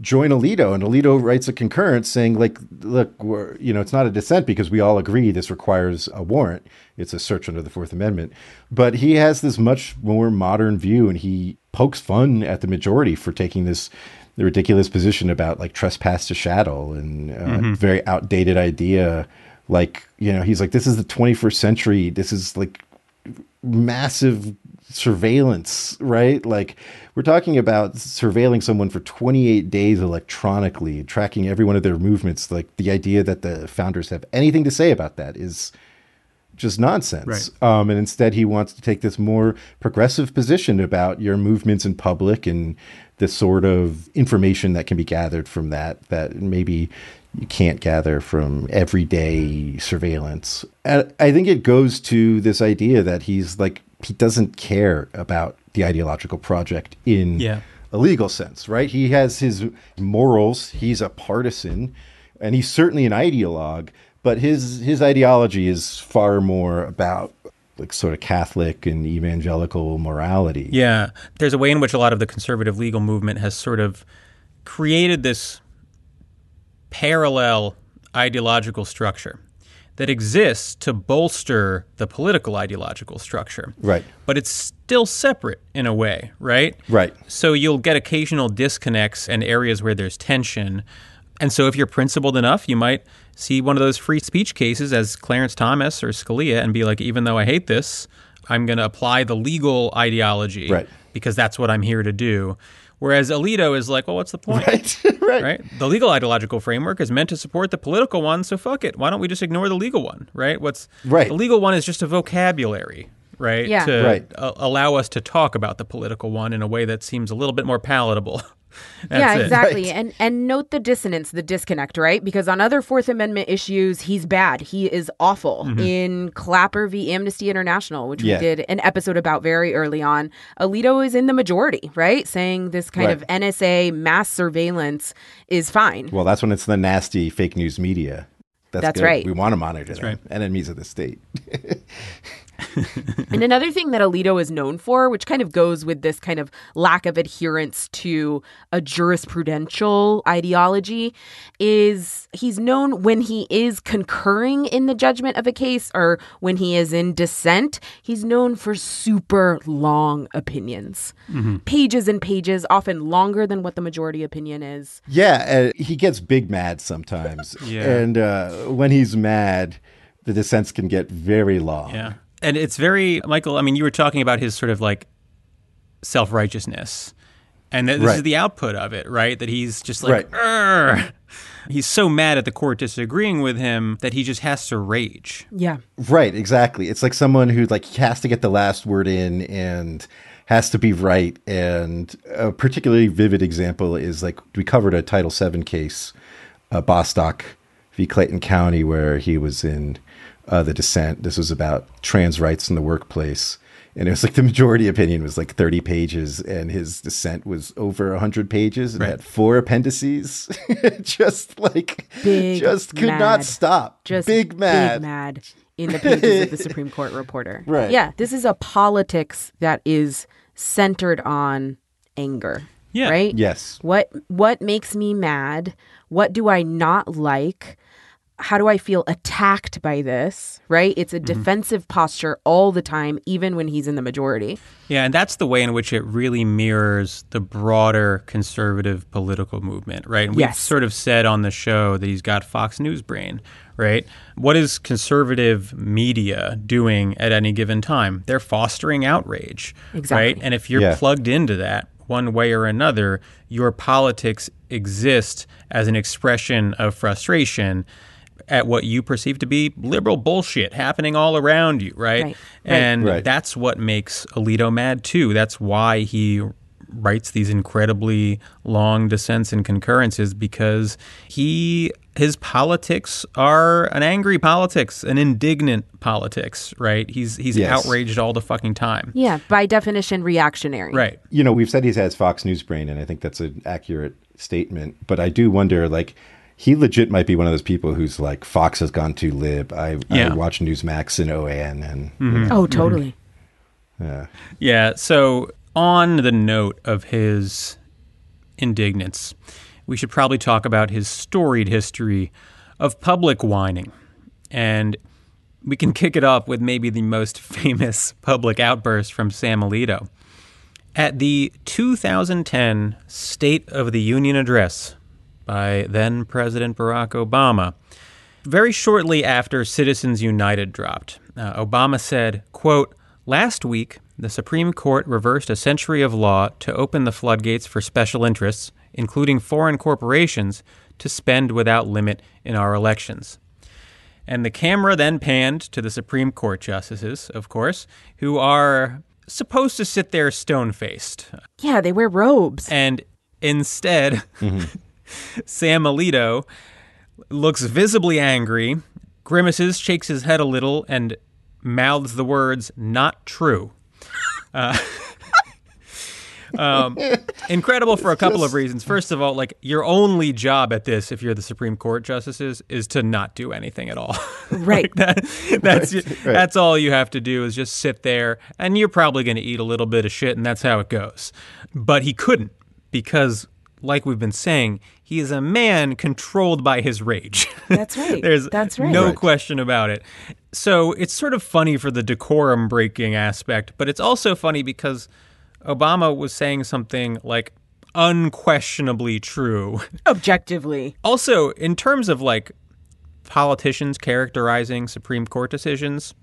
join Alito, and Alito writes a concurrence saying, like, look, we're, you know, it's not a dissent because we all agree this requires a warrant. It's a search under the Fourth Amendment. But he has this much more modern view, and he pokes fun at the majority for taking this the ridiculous position about like trespass to chattel and uh, very outdated idea. Like you know, he's like, this is the 21st century. This is like massive surveillance, right? Like we're talking about surveilling someone for 28 days electronically, tracking every one of their movements. Like the idea that the founders have anything to say about that is just nonsense. Right. Um, and instead, he wants to take this more progressive position about your movements in public and the sort of information that can be gathered from that that maybe you can't gather from everyday surveillance. I think it goes to this idea that he's like he doesn't care about the ideological project in Yeah. a legal sense, right? He has his morals. He's a partisan, and he's certainly an ideologue. But his his ideology is far more about like sort of Catholic and evangelical morality. Yeah. There's a way in which a lot of the conservative legal movement has sort of created this parallel ideological structure that exists to bolster the political ideological structure. Right. But it's still separate in a way, right? Right. So you'll get occasional disconnects and areas where there's tension. And so if you're principled enough, you might see one of those free speech cases as Clarence Thomas or Scalia and be like, even though I hate this, I'm going to apply the legal ideology Right. because that's what I'm here to do. Whereas Alito is like, well, what's the point? Right. right. right? The legal ideological framework is meant to support the political one, so fuck it. Why don't we just ignore the legal one, right? What's Right. The legal one is just a vocabulary, right? Yeah. To Right. a- allow us to talk about the political one in a way that seems a little bit more palatable. That's yeah, exactly. And and note the dissonance, the disconnect, right? Because on other Fourth Amendment issues, he's bad. He is awful. Mm-hmm. In Clapper v. Amnesty International, which Yeah. we did an episode about very early on, Alito is in the majority, right? Saying this kind Right. of NSA mass surveillance is fine. Well, that's when it's the nasty fake news media. That's, That's right. We want to monitor them. right. Enemies of the state. And another thing that Alito is known for, which kind of goes with this kind of lack of adherence to a jurisprudential ideology, is he's known when he is concurring in the judgment of a case or when he is in dissent, he's known for super long opinions. Pages and pages, often longer than what the majority opinion is. Yeah, uh, he gets big mad sometimes. Yeah. And uh, when he's mad, the dissents can get very long. Yeah. And it's very, Michael, I mean, you were talking about his sort of like self righteousness. And th- this is the output of it, right? That he's just like, Right. He's so mad at the court disagreeing with him that he just has to rage. Yeah. Right, exactly. It's like someone who like has to get the last word in and has to be right. And a particularly vivid example is like we covered a Title VII case, uh, Bostock v. Clayton County, where he was in uh, the dissent. This was about trans rights in the workplace. And it was like the majority opinion was like 30 pages, and his dissent was over 100 pages and Right. had four appendices. just like, Big just could mad. not stop. just big mad. big mad in the pages of the Supreme Court reporter. Right. Yeah, this is a politics that is centered on anger. Yeah. Right? Yes. What what makes me mad? What do I not like? How do I feel attacked by this? Right? It's a mm-hmm. defensive posture all the time, even when he's in the majority. Yeah, and that's the way in which it really mirrors the broader conservative political movement, right? And we've Yes. sort of said on the show that he's got Fox News brain, right? What is conservative media doing at any given time? They're fostering outrage, exactly. right? And if you're Yeah. plugged into that one way or another, your politics exist as an expression of frustration at what you perceive to be liberal bullshit happening all around you, right? Right. Right. And Right. that's what makes Alito mad too. That's why he writes these incredibly long dissents and concurrences because he his politics are an angry politics, an indignant politics, right? He's he's Yes. outraged all the fucking time. Yeah, by definition, reactionary. Right. you know, we've said he has Fox News brain, and I think that's an accurate statement. But I do wonder, like, he legit might be one of those people who's like, Fox has gone too lib. I, Yeah. I watch Newsmax and OAN, and mm-hmm. Oh, totally. Mm-hmm. yeah, Yeah. So, on the note of his indignance, we should probably talk about his storied history of public whining. And we can kick it off with maybe the most famous public outburst from Sam Alito. At the 2010 State of the Union address by then President Barack Obama, very shortly after Citizens United dropped, uh, Obama said, quote, Last week, the Supreme Court reversed a century of law to open the floodgates for special interests, including foreign corporations, to spend without limit in our elections. And the camera then panned to the Supreme Court justices, of course, who are supposed to sit there stone faced. Yeah, they wear robes. And instead, Sam Alito looks visibly angry, grimaces, shakes his head a little, and mouths the words, not true. Uh, um, incredible for a couple of reasons. First of all, like your only job at this, if you're the Supreme Court justices, is to not do anything at all. Right. Like that, that's that's all you have to do is just sit there, and you're probably going to eat a little bit of shit, and that's how it goes. But he couldn't because, like we've been saying, he is a man controlled by his rage. That's right. There's That's right. no Right. question about it. So it's sort of funny for the decorum breaking aspect, but it's also funny because Obama was saying something like unquestionably true. Objectively. Also, in terms of like politicians characterizing Supreme Court decisions,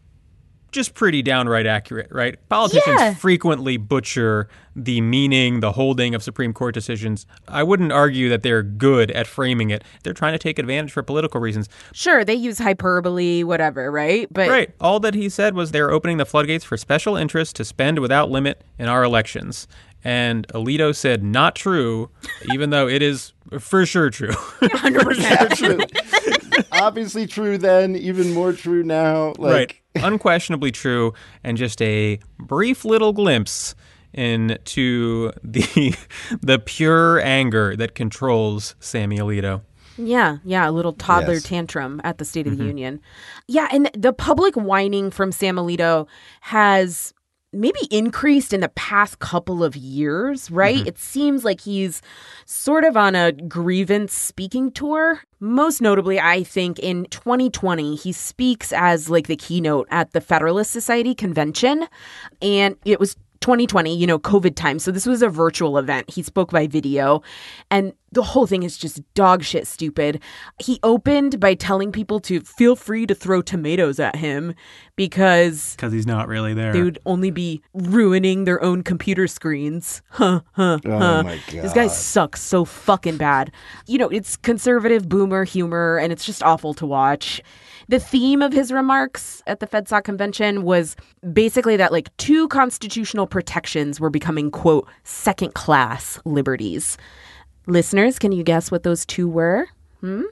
just pretty downright accurate, right? Politicians Yeah. frequently butcher the meaning, the holding of Supreme Court decisions. I wouldn't argue that they're good at framing it. They're trying to take advantage for political reasons. Sure, they use hyperbole, whatever, right? But Right. All that he said was they're opening the floodgates for special interests to spend without limit in our elections. And Alito said, not true, even though it is for sure true. 100%. true. Obviously true then, even more true now. Like, right. Unquestionably true. And just a brief little glimpse into the the pure anger that controls Sammy Alito. Yeah, yeah, a little toddler Yes. tantrum at the State of the mm-hmm. Union. Yeah, and the public whining from Sam Alito has maybe increased in the past couple of years, right? Mm-hmm. It seems like he's sort of on a grievance speaking tour. Most notably, I think in 2020, he speaks as like the keynote at the Federalist Society convention, and it was 2020, you know, COVID time. So this was a virtual event. He spoke by video, and the whole thing is just dog shit stupid. He opened by telling people to feel free to throw tomatoes at him because Because he's not really there. they would only be ruining their own computer screens. Huh, huh, Oh huh. my This guy sucks so fucking bad. You know, it's conservative boomer humor and it's just awful to watch. The theme of his remarks at the FedSoc convention was basically that like two constitutional protections were becoming, quote, second class liberties. Listeners, can you guess what those two were? Hmm?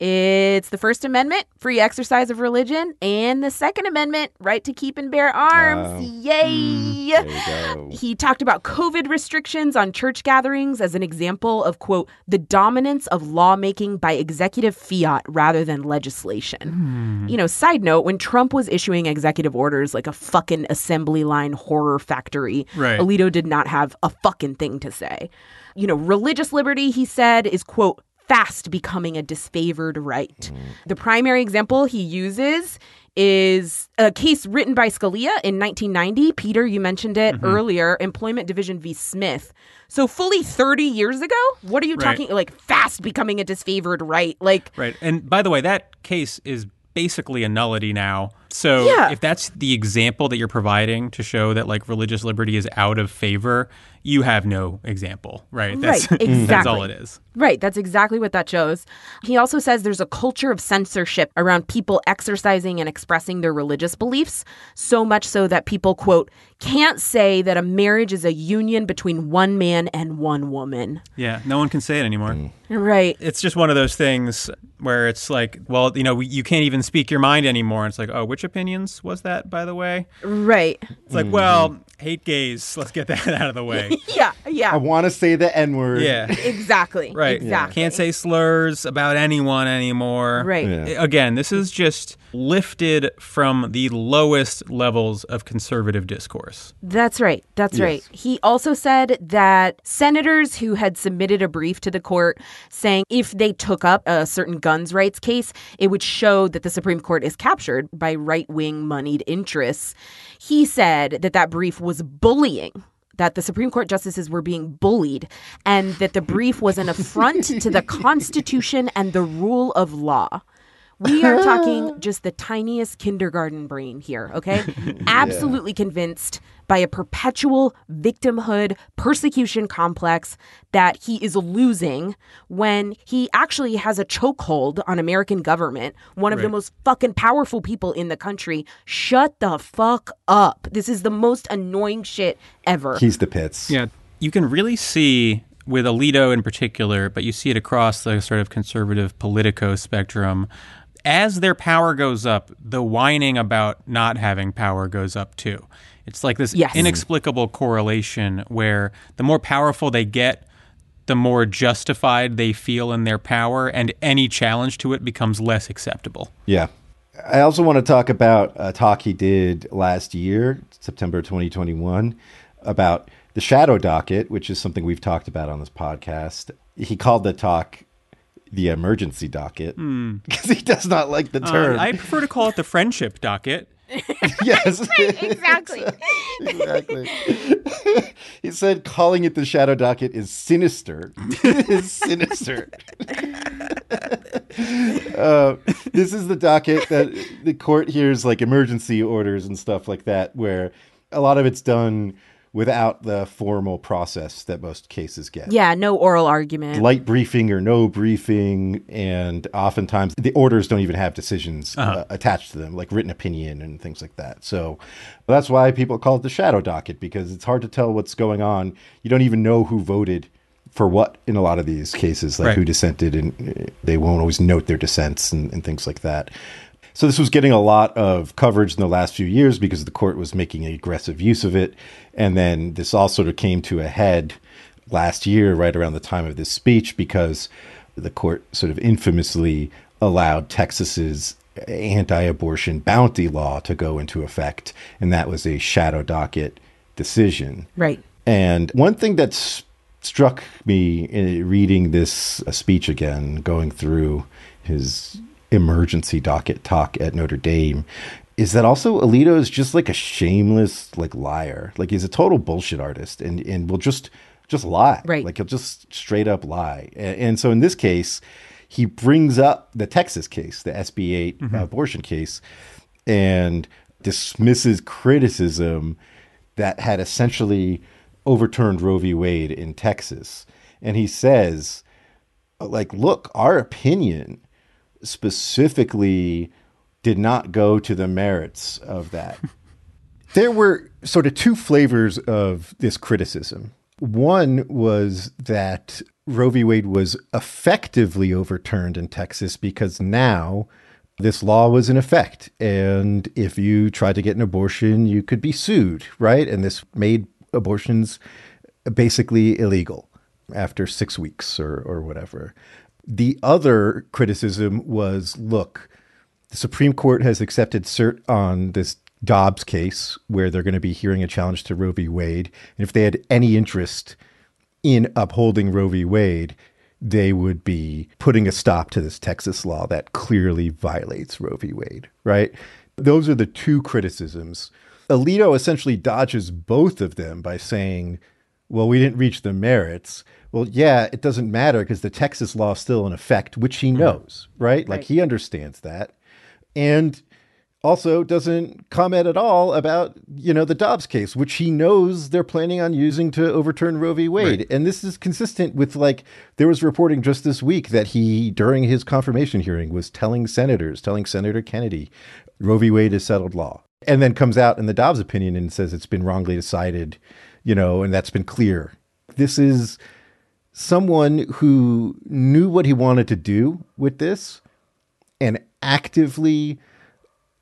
It's the First Amendment, free exercise of religion, and the Second Amendment, right to keep and bear arms. Yay! Hmm, there. He talked about COVID restrictions on church gatherings as an example of, quote, the dominance of lawmaking by executive fiat rather than legislation. Hmm. You know, side note, when Trump was issuing executive orders like a fucking assembly line horror factory, Right. Alito did not have a fucking thing to say. You know, religious liberty, he said, is, quote, fast becoming a disfavored right. The primary example he uses is a case written by Scalia in 1990. Peter, you mentioned it mm-hmm. earlier, Employment Division v. Smith. So fully 30 years ago? What are you Right. talking like fast becoming a disfavored right? Like Right. And by the way, that case is basically a nullity now. So Yeah. if that's the example that you're providing to show that like religious liberty is out of favor, you have no example, right? That's, Right, That's all exactly. it is. Right, that's exactly what that shows. He also says there's a culture of censorship around people exercising and expressing their religious beliefs, so much so that people, quote, can't say that a marriage is a union between one man and one woman. Yeah. No one can say it anymore. Mm. Right. It's just one of those things where it's like, well, you know, we, you can't even speak your mind anymore. It's like, oh, which opinions was that, by the way? Right. It's like, mm. well, hate gays. Let's get that out of the way. Yeah, yeah. I want to say the N word. yeah. Exactly. Right. Exactly. Can't say slurs about anyone anymore. Right. Yeah. Again, this is just lifted from the lowest levels of conservative discourse. That's right. That's Yes. right. He also said that senators who had submitted a brief to the court saying if they took up a certain guns rights case, it would show that the Supreme Court is captured by right wing moneyed interests. He said that that brief was bullying. That the Supreme Court justices were being bullied and that the brief was an affront to the Constitution and the rule of law. We are talking just the tiniest kindergarten brain here, okay? Absolutely convinced by a perpetual victimhood persecution complex that he is losing when he actually has a chokehold on American government, one of the most fucking powerful people in the country. Shut the fuck up. This is the most annoying shit ever. He's the pits. Yeah, you can really see with Alito in particular, but you see it across the sort of conservative politico spectrum. As their power goes up, the whining about not having power goes up too. It's like this Yes. inexplicable correlation where the more powerful they get, the more justified they feel in their power, and any challenge to it becomes less acceptable. Yeah. I also want to talk about a talk he did last year, September 2021, about the shadow docket, which is something we've talked about on this podcast. He called the talk the emergency docket because he does not like the Uh, term. I prefer to call it the friendship docket. yes. exactly. exactly. he said calling it the shadow docket is sinister. is sinister. uh, this is the docket that the court hears like emergency orders and stuff like that, where a lot of it's done without the formal process that most cases get Yeah, no oral argument. light briefing or no briefing, and oftentimes the orders don't even have decisions uh, attached to them, like written opinion and things like that. So that's why people call it the shadow docket because it's hard to tell what's going on. You don't even know who voted for what in a lot of these cases, like Right. who dissented, and uh, they won't always note their dissents and, and things like that. So this was getting a lot of coverage in the last few years because the court was making aggressive use of it, and then this all sort of came to a head last year, right around the time of this speech, because the court sort of infamously allowed Texas's anti-abortion bounty law to go into effect, and that was a shadow docket decision. Right. And one thing that's struck me in reading this uh, speech again, going through his emergency docket talk at Notre Dame, is that also Alito is just like a shameless like liar. Like he's a total bullshit artist, and and will just just lie. Right. Like he'll just straight up lie. And, and so in this case, he brings up the Texas case, the SB 8 mm-hmm. abortion case, and dismisses criticism that had essentially overturned Roe v. Wade in Texas. And he says, like, look, our opinion specifically did not go to the merits of that. there were sort of two flavors of this criticism. One was that Roe v. Wade was effectively overturned in Texas because now this law was in effect. And if you tried to get an abortion, you could be sued, right? And this made abortions basically illegal after six weeks or, or whatever. The other criticism was look, the Supreme Court has accepted cert on this Dobbs case where they're going to be hearing a challenge to Roe v. Wade. And if they had any interest in upholding Roe v. Wade, they would be putting a stop to this Texas law that clearly violates Roe v. Wade, right? Those are the two criticisms. Alito essentially dodges both of them by saying, well, we didn't reach the merits. Well, yeah, it doesn't matter because the Texas law is still in effect, which he mm-hmm. knows, right? Like Right. he understands that. And also doesn't comment at all about, you know, the Dobbs case, which he knows they're planning on using to overturn Roe v. Wade. And this is consistent with like there was reporting just this week that he during his confirmation hearing was telling senators, telling Senator Kennedy, Roe v. Wade is settled law. And then comes out in the Dobbs opinion and says it's been wrongly decided, you know, and that's been clear. This is someone who knew what he wanted to do with this and actively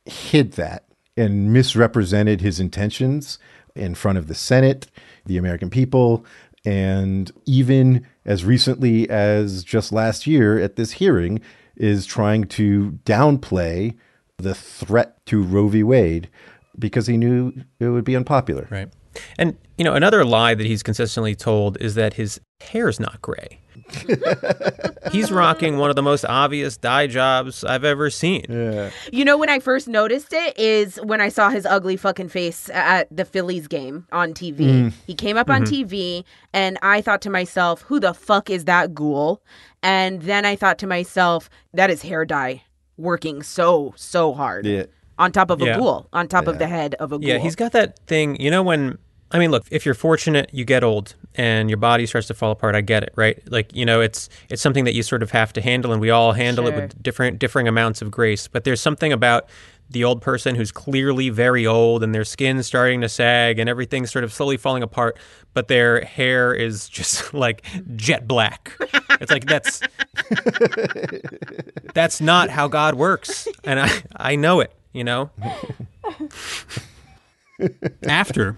hid that and misrepresented his intentions in front of the Senate, the American people, and even as recently as just last year at this hearing, is trying to downplay the threat to Roe v. Wade because he knew it would be unpopular. Right. And, you know, another lie that he's consistently told is that his hair's not gray. He's rocking one of the most obvious dye jobs I've ever seen. Yeah. You know when I first noticed it is when I saw his ugly fucking face at the Phillies game on TV. Mm. He came up on mm-hmm. TV and I thought to myself, who the fuck is that ghoul? And then I thought to myself, that is hair dye working so so hard. Yeah. On top of a Yeah. ghoul, on top of the head of a ghoul. Yeah, he's got that thing. You know, when I mean, look, if you're fortunate, you get old and your body starts to fall apart. I get it, right? Like, you know, it's it's something that you sort of have to handle, and we all handle it with different differing amounts of grace. But there's something about the old person who's clearly very old and their skin's starting to sag and everything's sort of slowly falling apart, but their hair is just like jet black. It's like that's that's not how God works, and I I know it. You know. After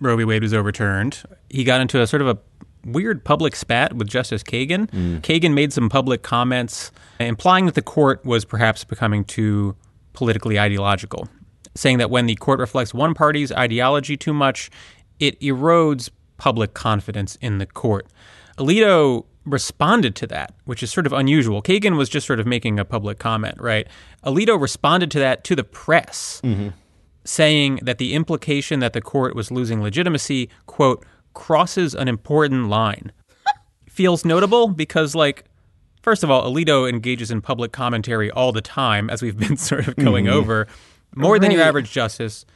Roe v. Wade was overturned, he got into a sort of a weird public spat with Justice Kagan. Mm. Kagan made some public comments implying that the court was perhaps becoming too politically ideological, saying that when the court reflects one party's ideology too much, it erodes public confidence in the court. Alito responded to that, which is sort of unusual. Kagan was just sort of making a public comment, right? Alito responded to that to the press mm-hmm. Saying that the implication that the court was losing legitimacy, quote, crosses an important line. Feels notable because, like, first of all, Alito engages in public commentary all the time, as we've been sort of going mm-hmm. over, more than your average justice,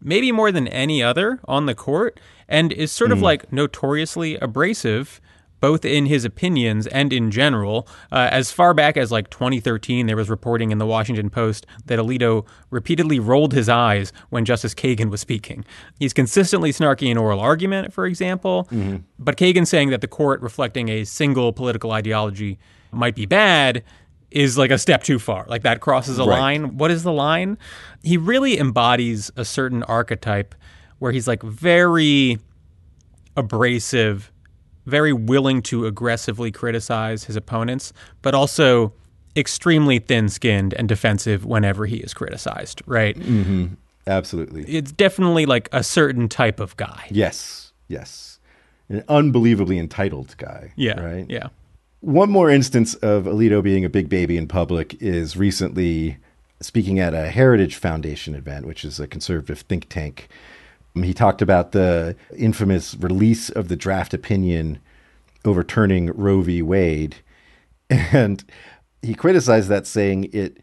maybe more than any other on the court, and is sort of mm. like notoriously abrasive. Both in his opinions and in general. Uh, as far back as like 2013, there was reporting in the Washington Post that Alito repeatedly rolled his eyes when Justice Kagan was speaking. He's consistently snarky in oral argument, for example. But Kagan saying that the court reflecting a single political ideology might be bad is like a step too far. Like that crosses a Right. line. What is the line? He really embodies a certain archetype where he's like very abrasive, very willing to aggressively criticize his opponents, but also extremely thin skinned and defensive whenever he is criticized, right? Mm-hmm. Absolutely. It's definitely like a certain type of guy. Yes. Yes. An unbelievably entitled guy. Yeah. Right. Yeah. One more instance of Alito being a big baby in public is recently speaking at a Heritage Foundation event, which is a conservative think tank. Um, He talked about the infamous release of the draft opinion overturning Roe v. Wade. And he criticized that, saying it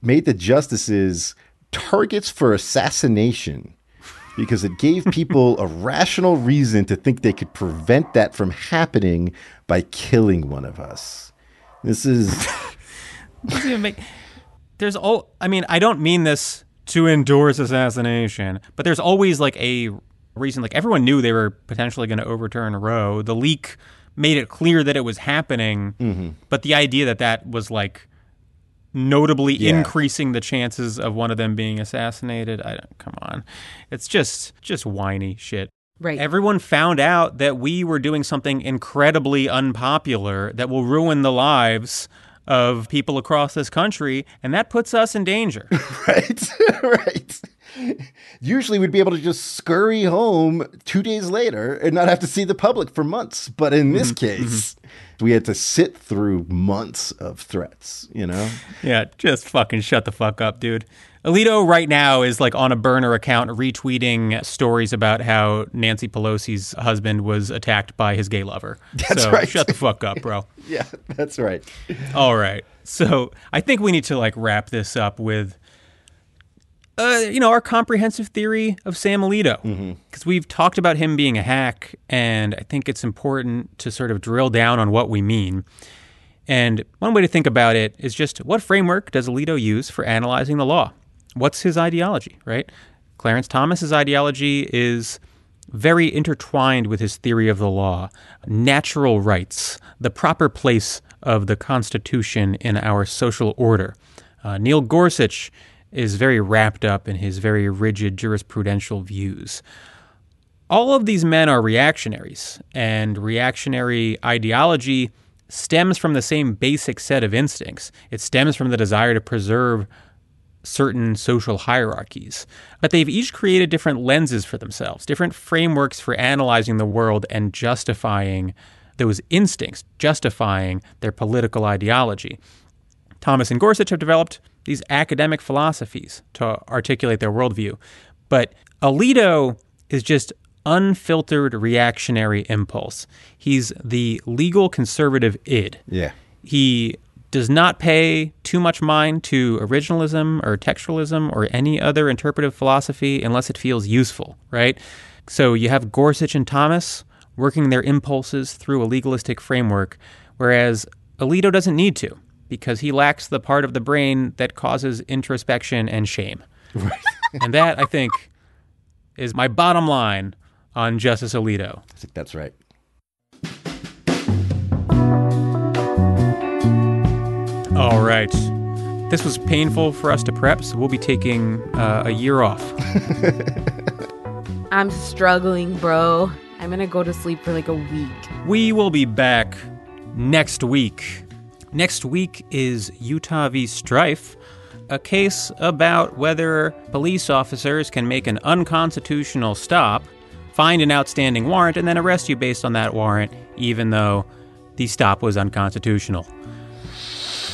made the justices targets for assassination because it gave people a rational reason to think they could prevent that from happening by killing one of us. This is make there's all i mean i don't mean this to endorse assassination but there's always like a reason like everyone knew they were potentially going to overturn roe the leak made it clear that it was happening mm-hmm. but the idea that that was like notably Yeah. increasing the chances of one of them being assassinated i don't come on it's just just whiny shit Right. Everyone found out that we were doing something incredibly unpopular that will ruin the lives of people across this country, and that puts us in danger. right. right. Usually we'd be able to just scurry home two days later and not have to see the public for months. But in this mm-hmm. Mm-hmm. case, we had to sit through months of threats, you know? yeah, just fucking shut the fuck up, dude. Alito right now is like on a burner account retweeting stories about how Nancy Pelosi's husband was attacked by his gay lover. That's so right. Shut the fuck up, bro. Yeah, that's right. All right. So I think we need to like wrap this up with, uh, you know, our comprehensive theory of Sam Alito, because we've talked about him being a hack, and I think it's important to sort of drill down on what we mean. And one way to think about it is just what framework does Alito use for analyzing the law? What's his ideology, right? Clarence Thomas's ideology is very intertwined with his theory of the law, natural rights, the proper place of the Constitution in our social order. Uh, Neil Gorsuch is very wrapped up in his very rigid jurisprudential views. All of these men are reactionaries, and reactionary ideology stems from the same basic set of instincts. It stems from the desire to preserve certain social hierarchies. But they've each created different lenses for themselves, different frameworks for analyzing the world and justifying those instincts justifying their political ideology. Thomas and Gorsuch have developed these academic philosophies to articulate their worldview. But Alito is just unfiltered reactionary impulse. He's the legal conservative id. Yeah. He does not pay too much mind to originalism or textualism or any other interpretive philosophy unless it feels useful, right? So you have Gorsuch and Thomas working their impulses through a legalistic framework, whereas Alito doesn't need to because he lacks the part of the brain that causes introspection and shame. Right. and that, I think, is my bottom line on Justice Alito. I think that's right. All right. This was painful for us to prep, so we'll be taking uh, a year off. I'm struggling, bro. I'm gonna go to sleep for like a week. We will be back next week. Next week is Utah v. Strieff, a case about whether police officers can make an unconstitutional stop, find an outstanding warrant, and then arrest you based on that warrant, even though the stop was unconstitutional.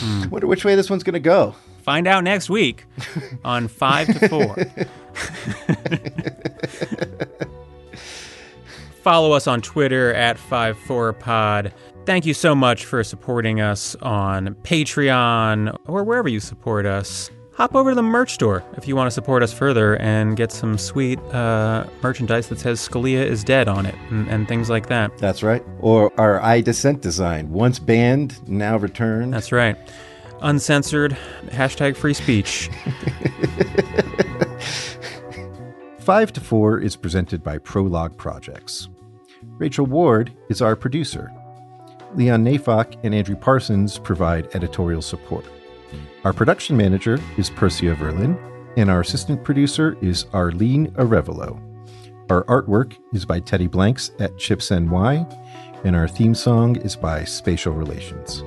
Hmm. Wonder which way this one's going to go. Find out next week on 5 to 4. Follow us on Twitter at 54pod. Thank you so much for supporting us on Patreon or wherever you support us. Hop over to the merch store if you want to support us further and get some sweet uh, merchandise that says Scalia is dead on it and, and, things like that. That's right. Or our I Dissent design, once banned, now returned. That's right. Uncensored, hashtag free speech. Five to Four is presented by Prologue Projects. Rachel Ward is our producer. Leon Neyfakh and Andrew Parsons provide editorial support. Our production manager is Percia Verlin, and our assistant producer is Arlene Arevalo. Our artwork is by Teddy Blanks at Chips NY, and our theme song is by Spatial Relations.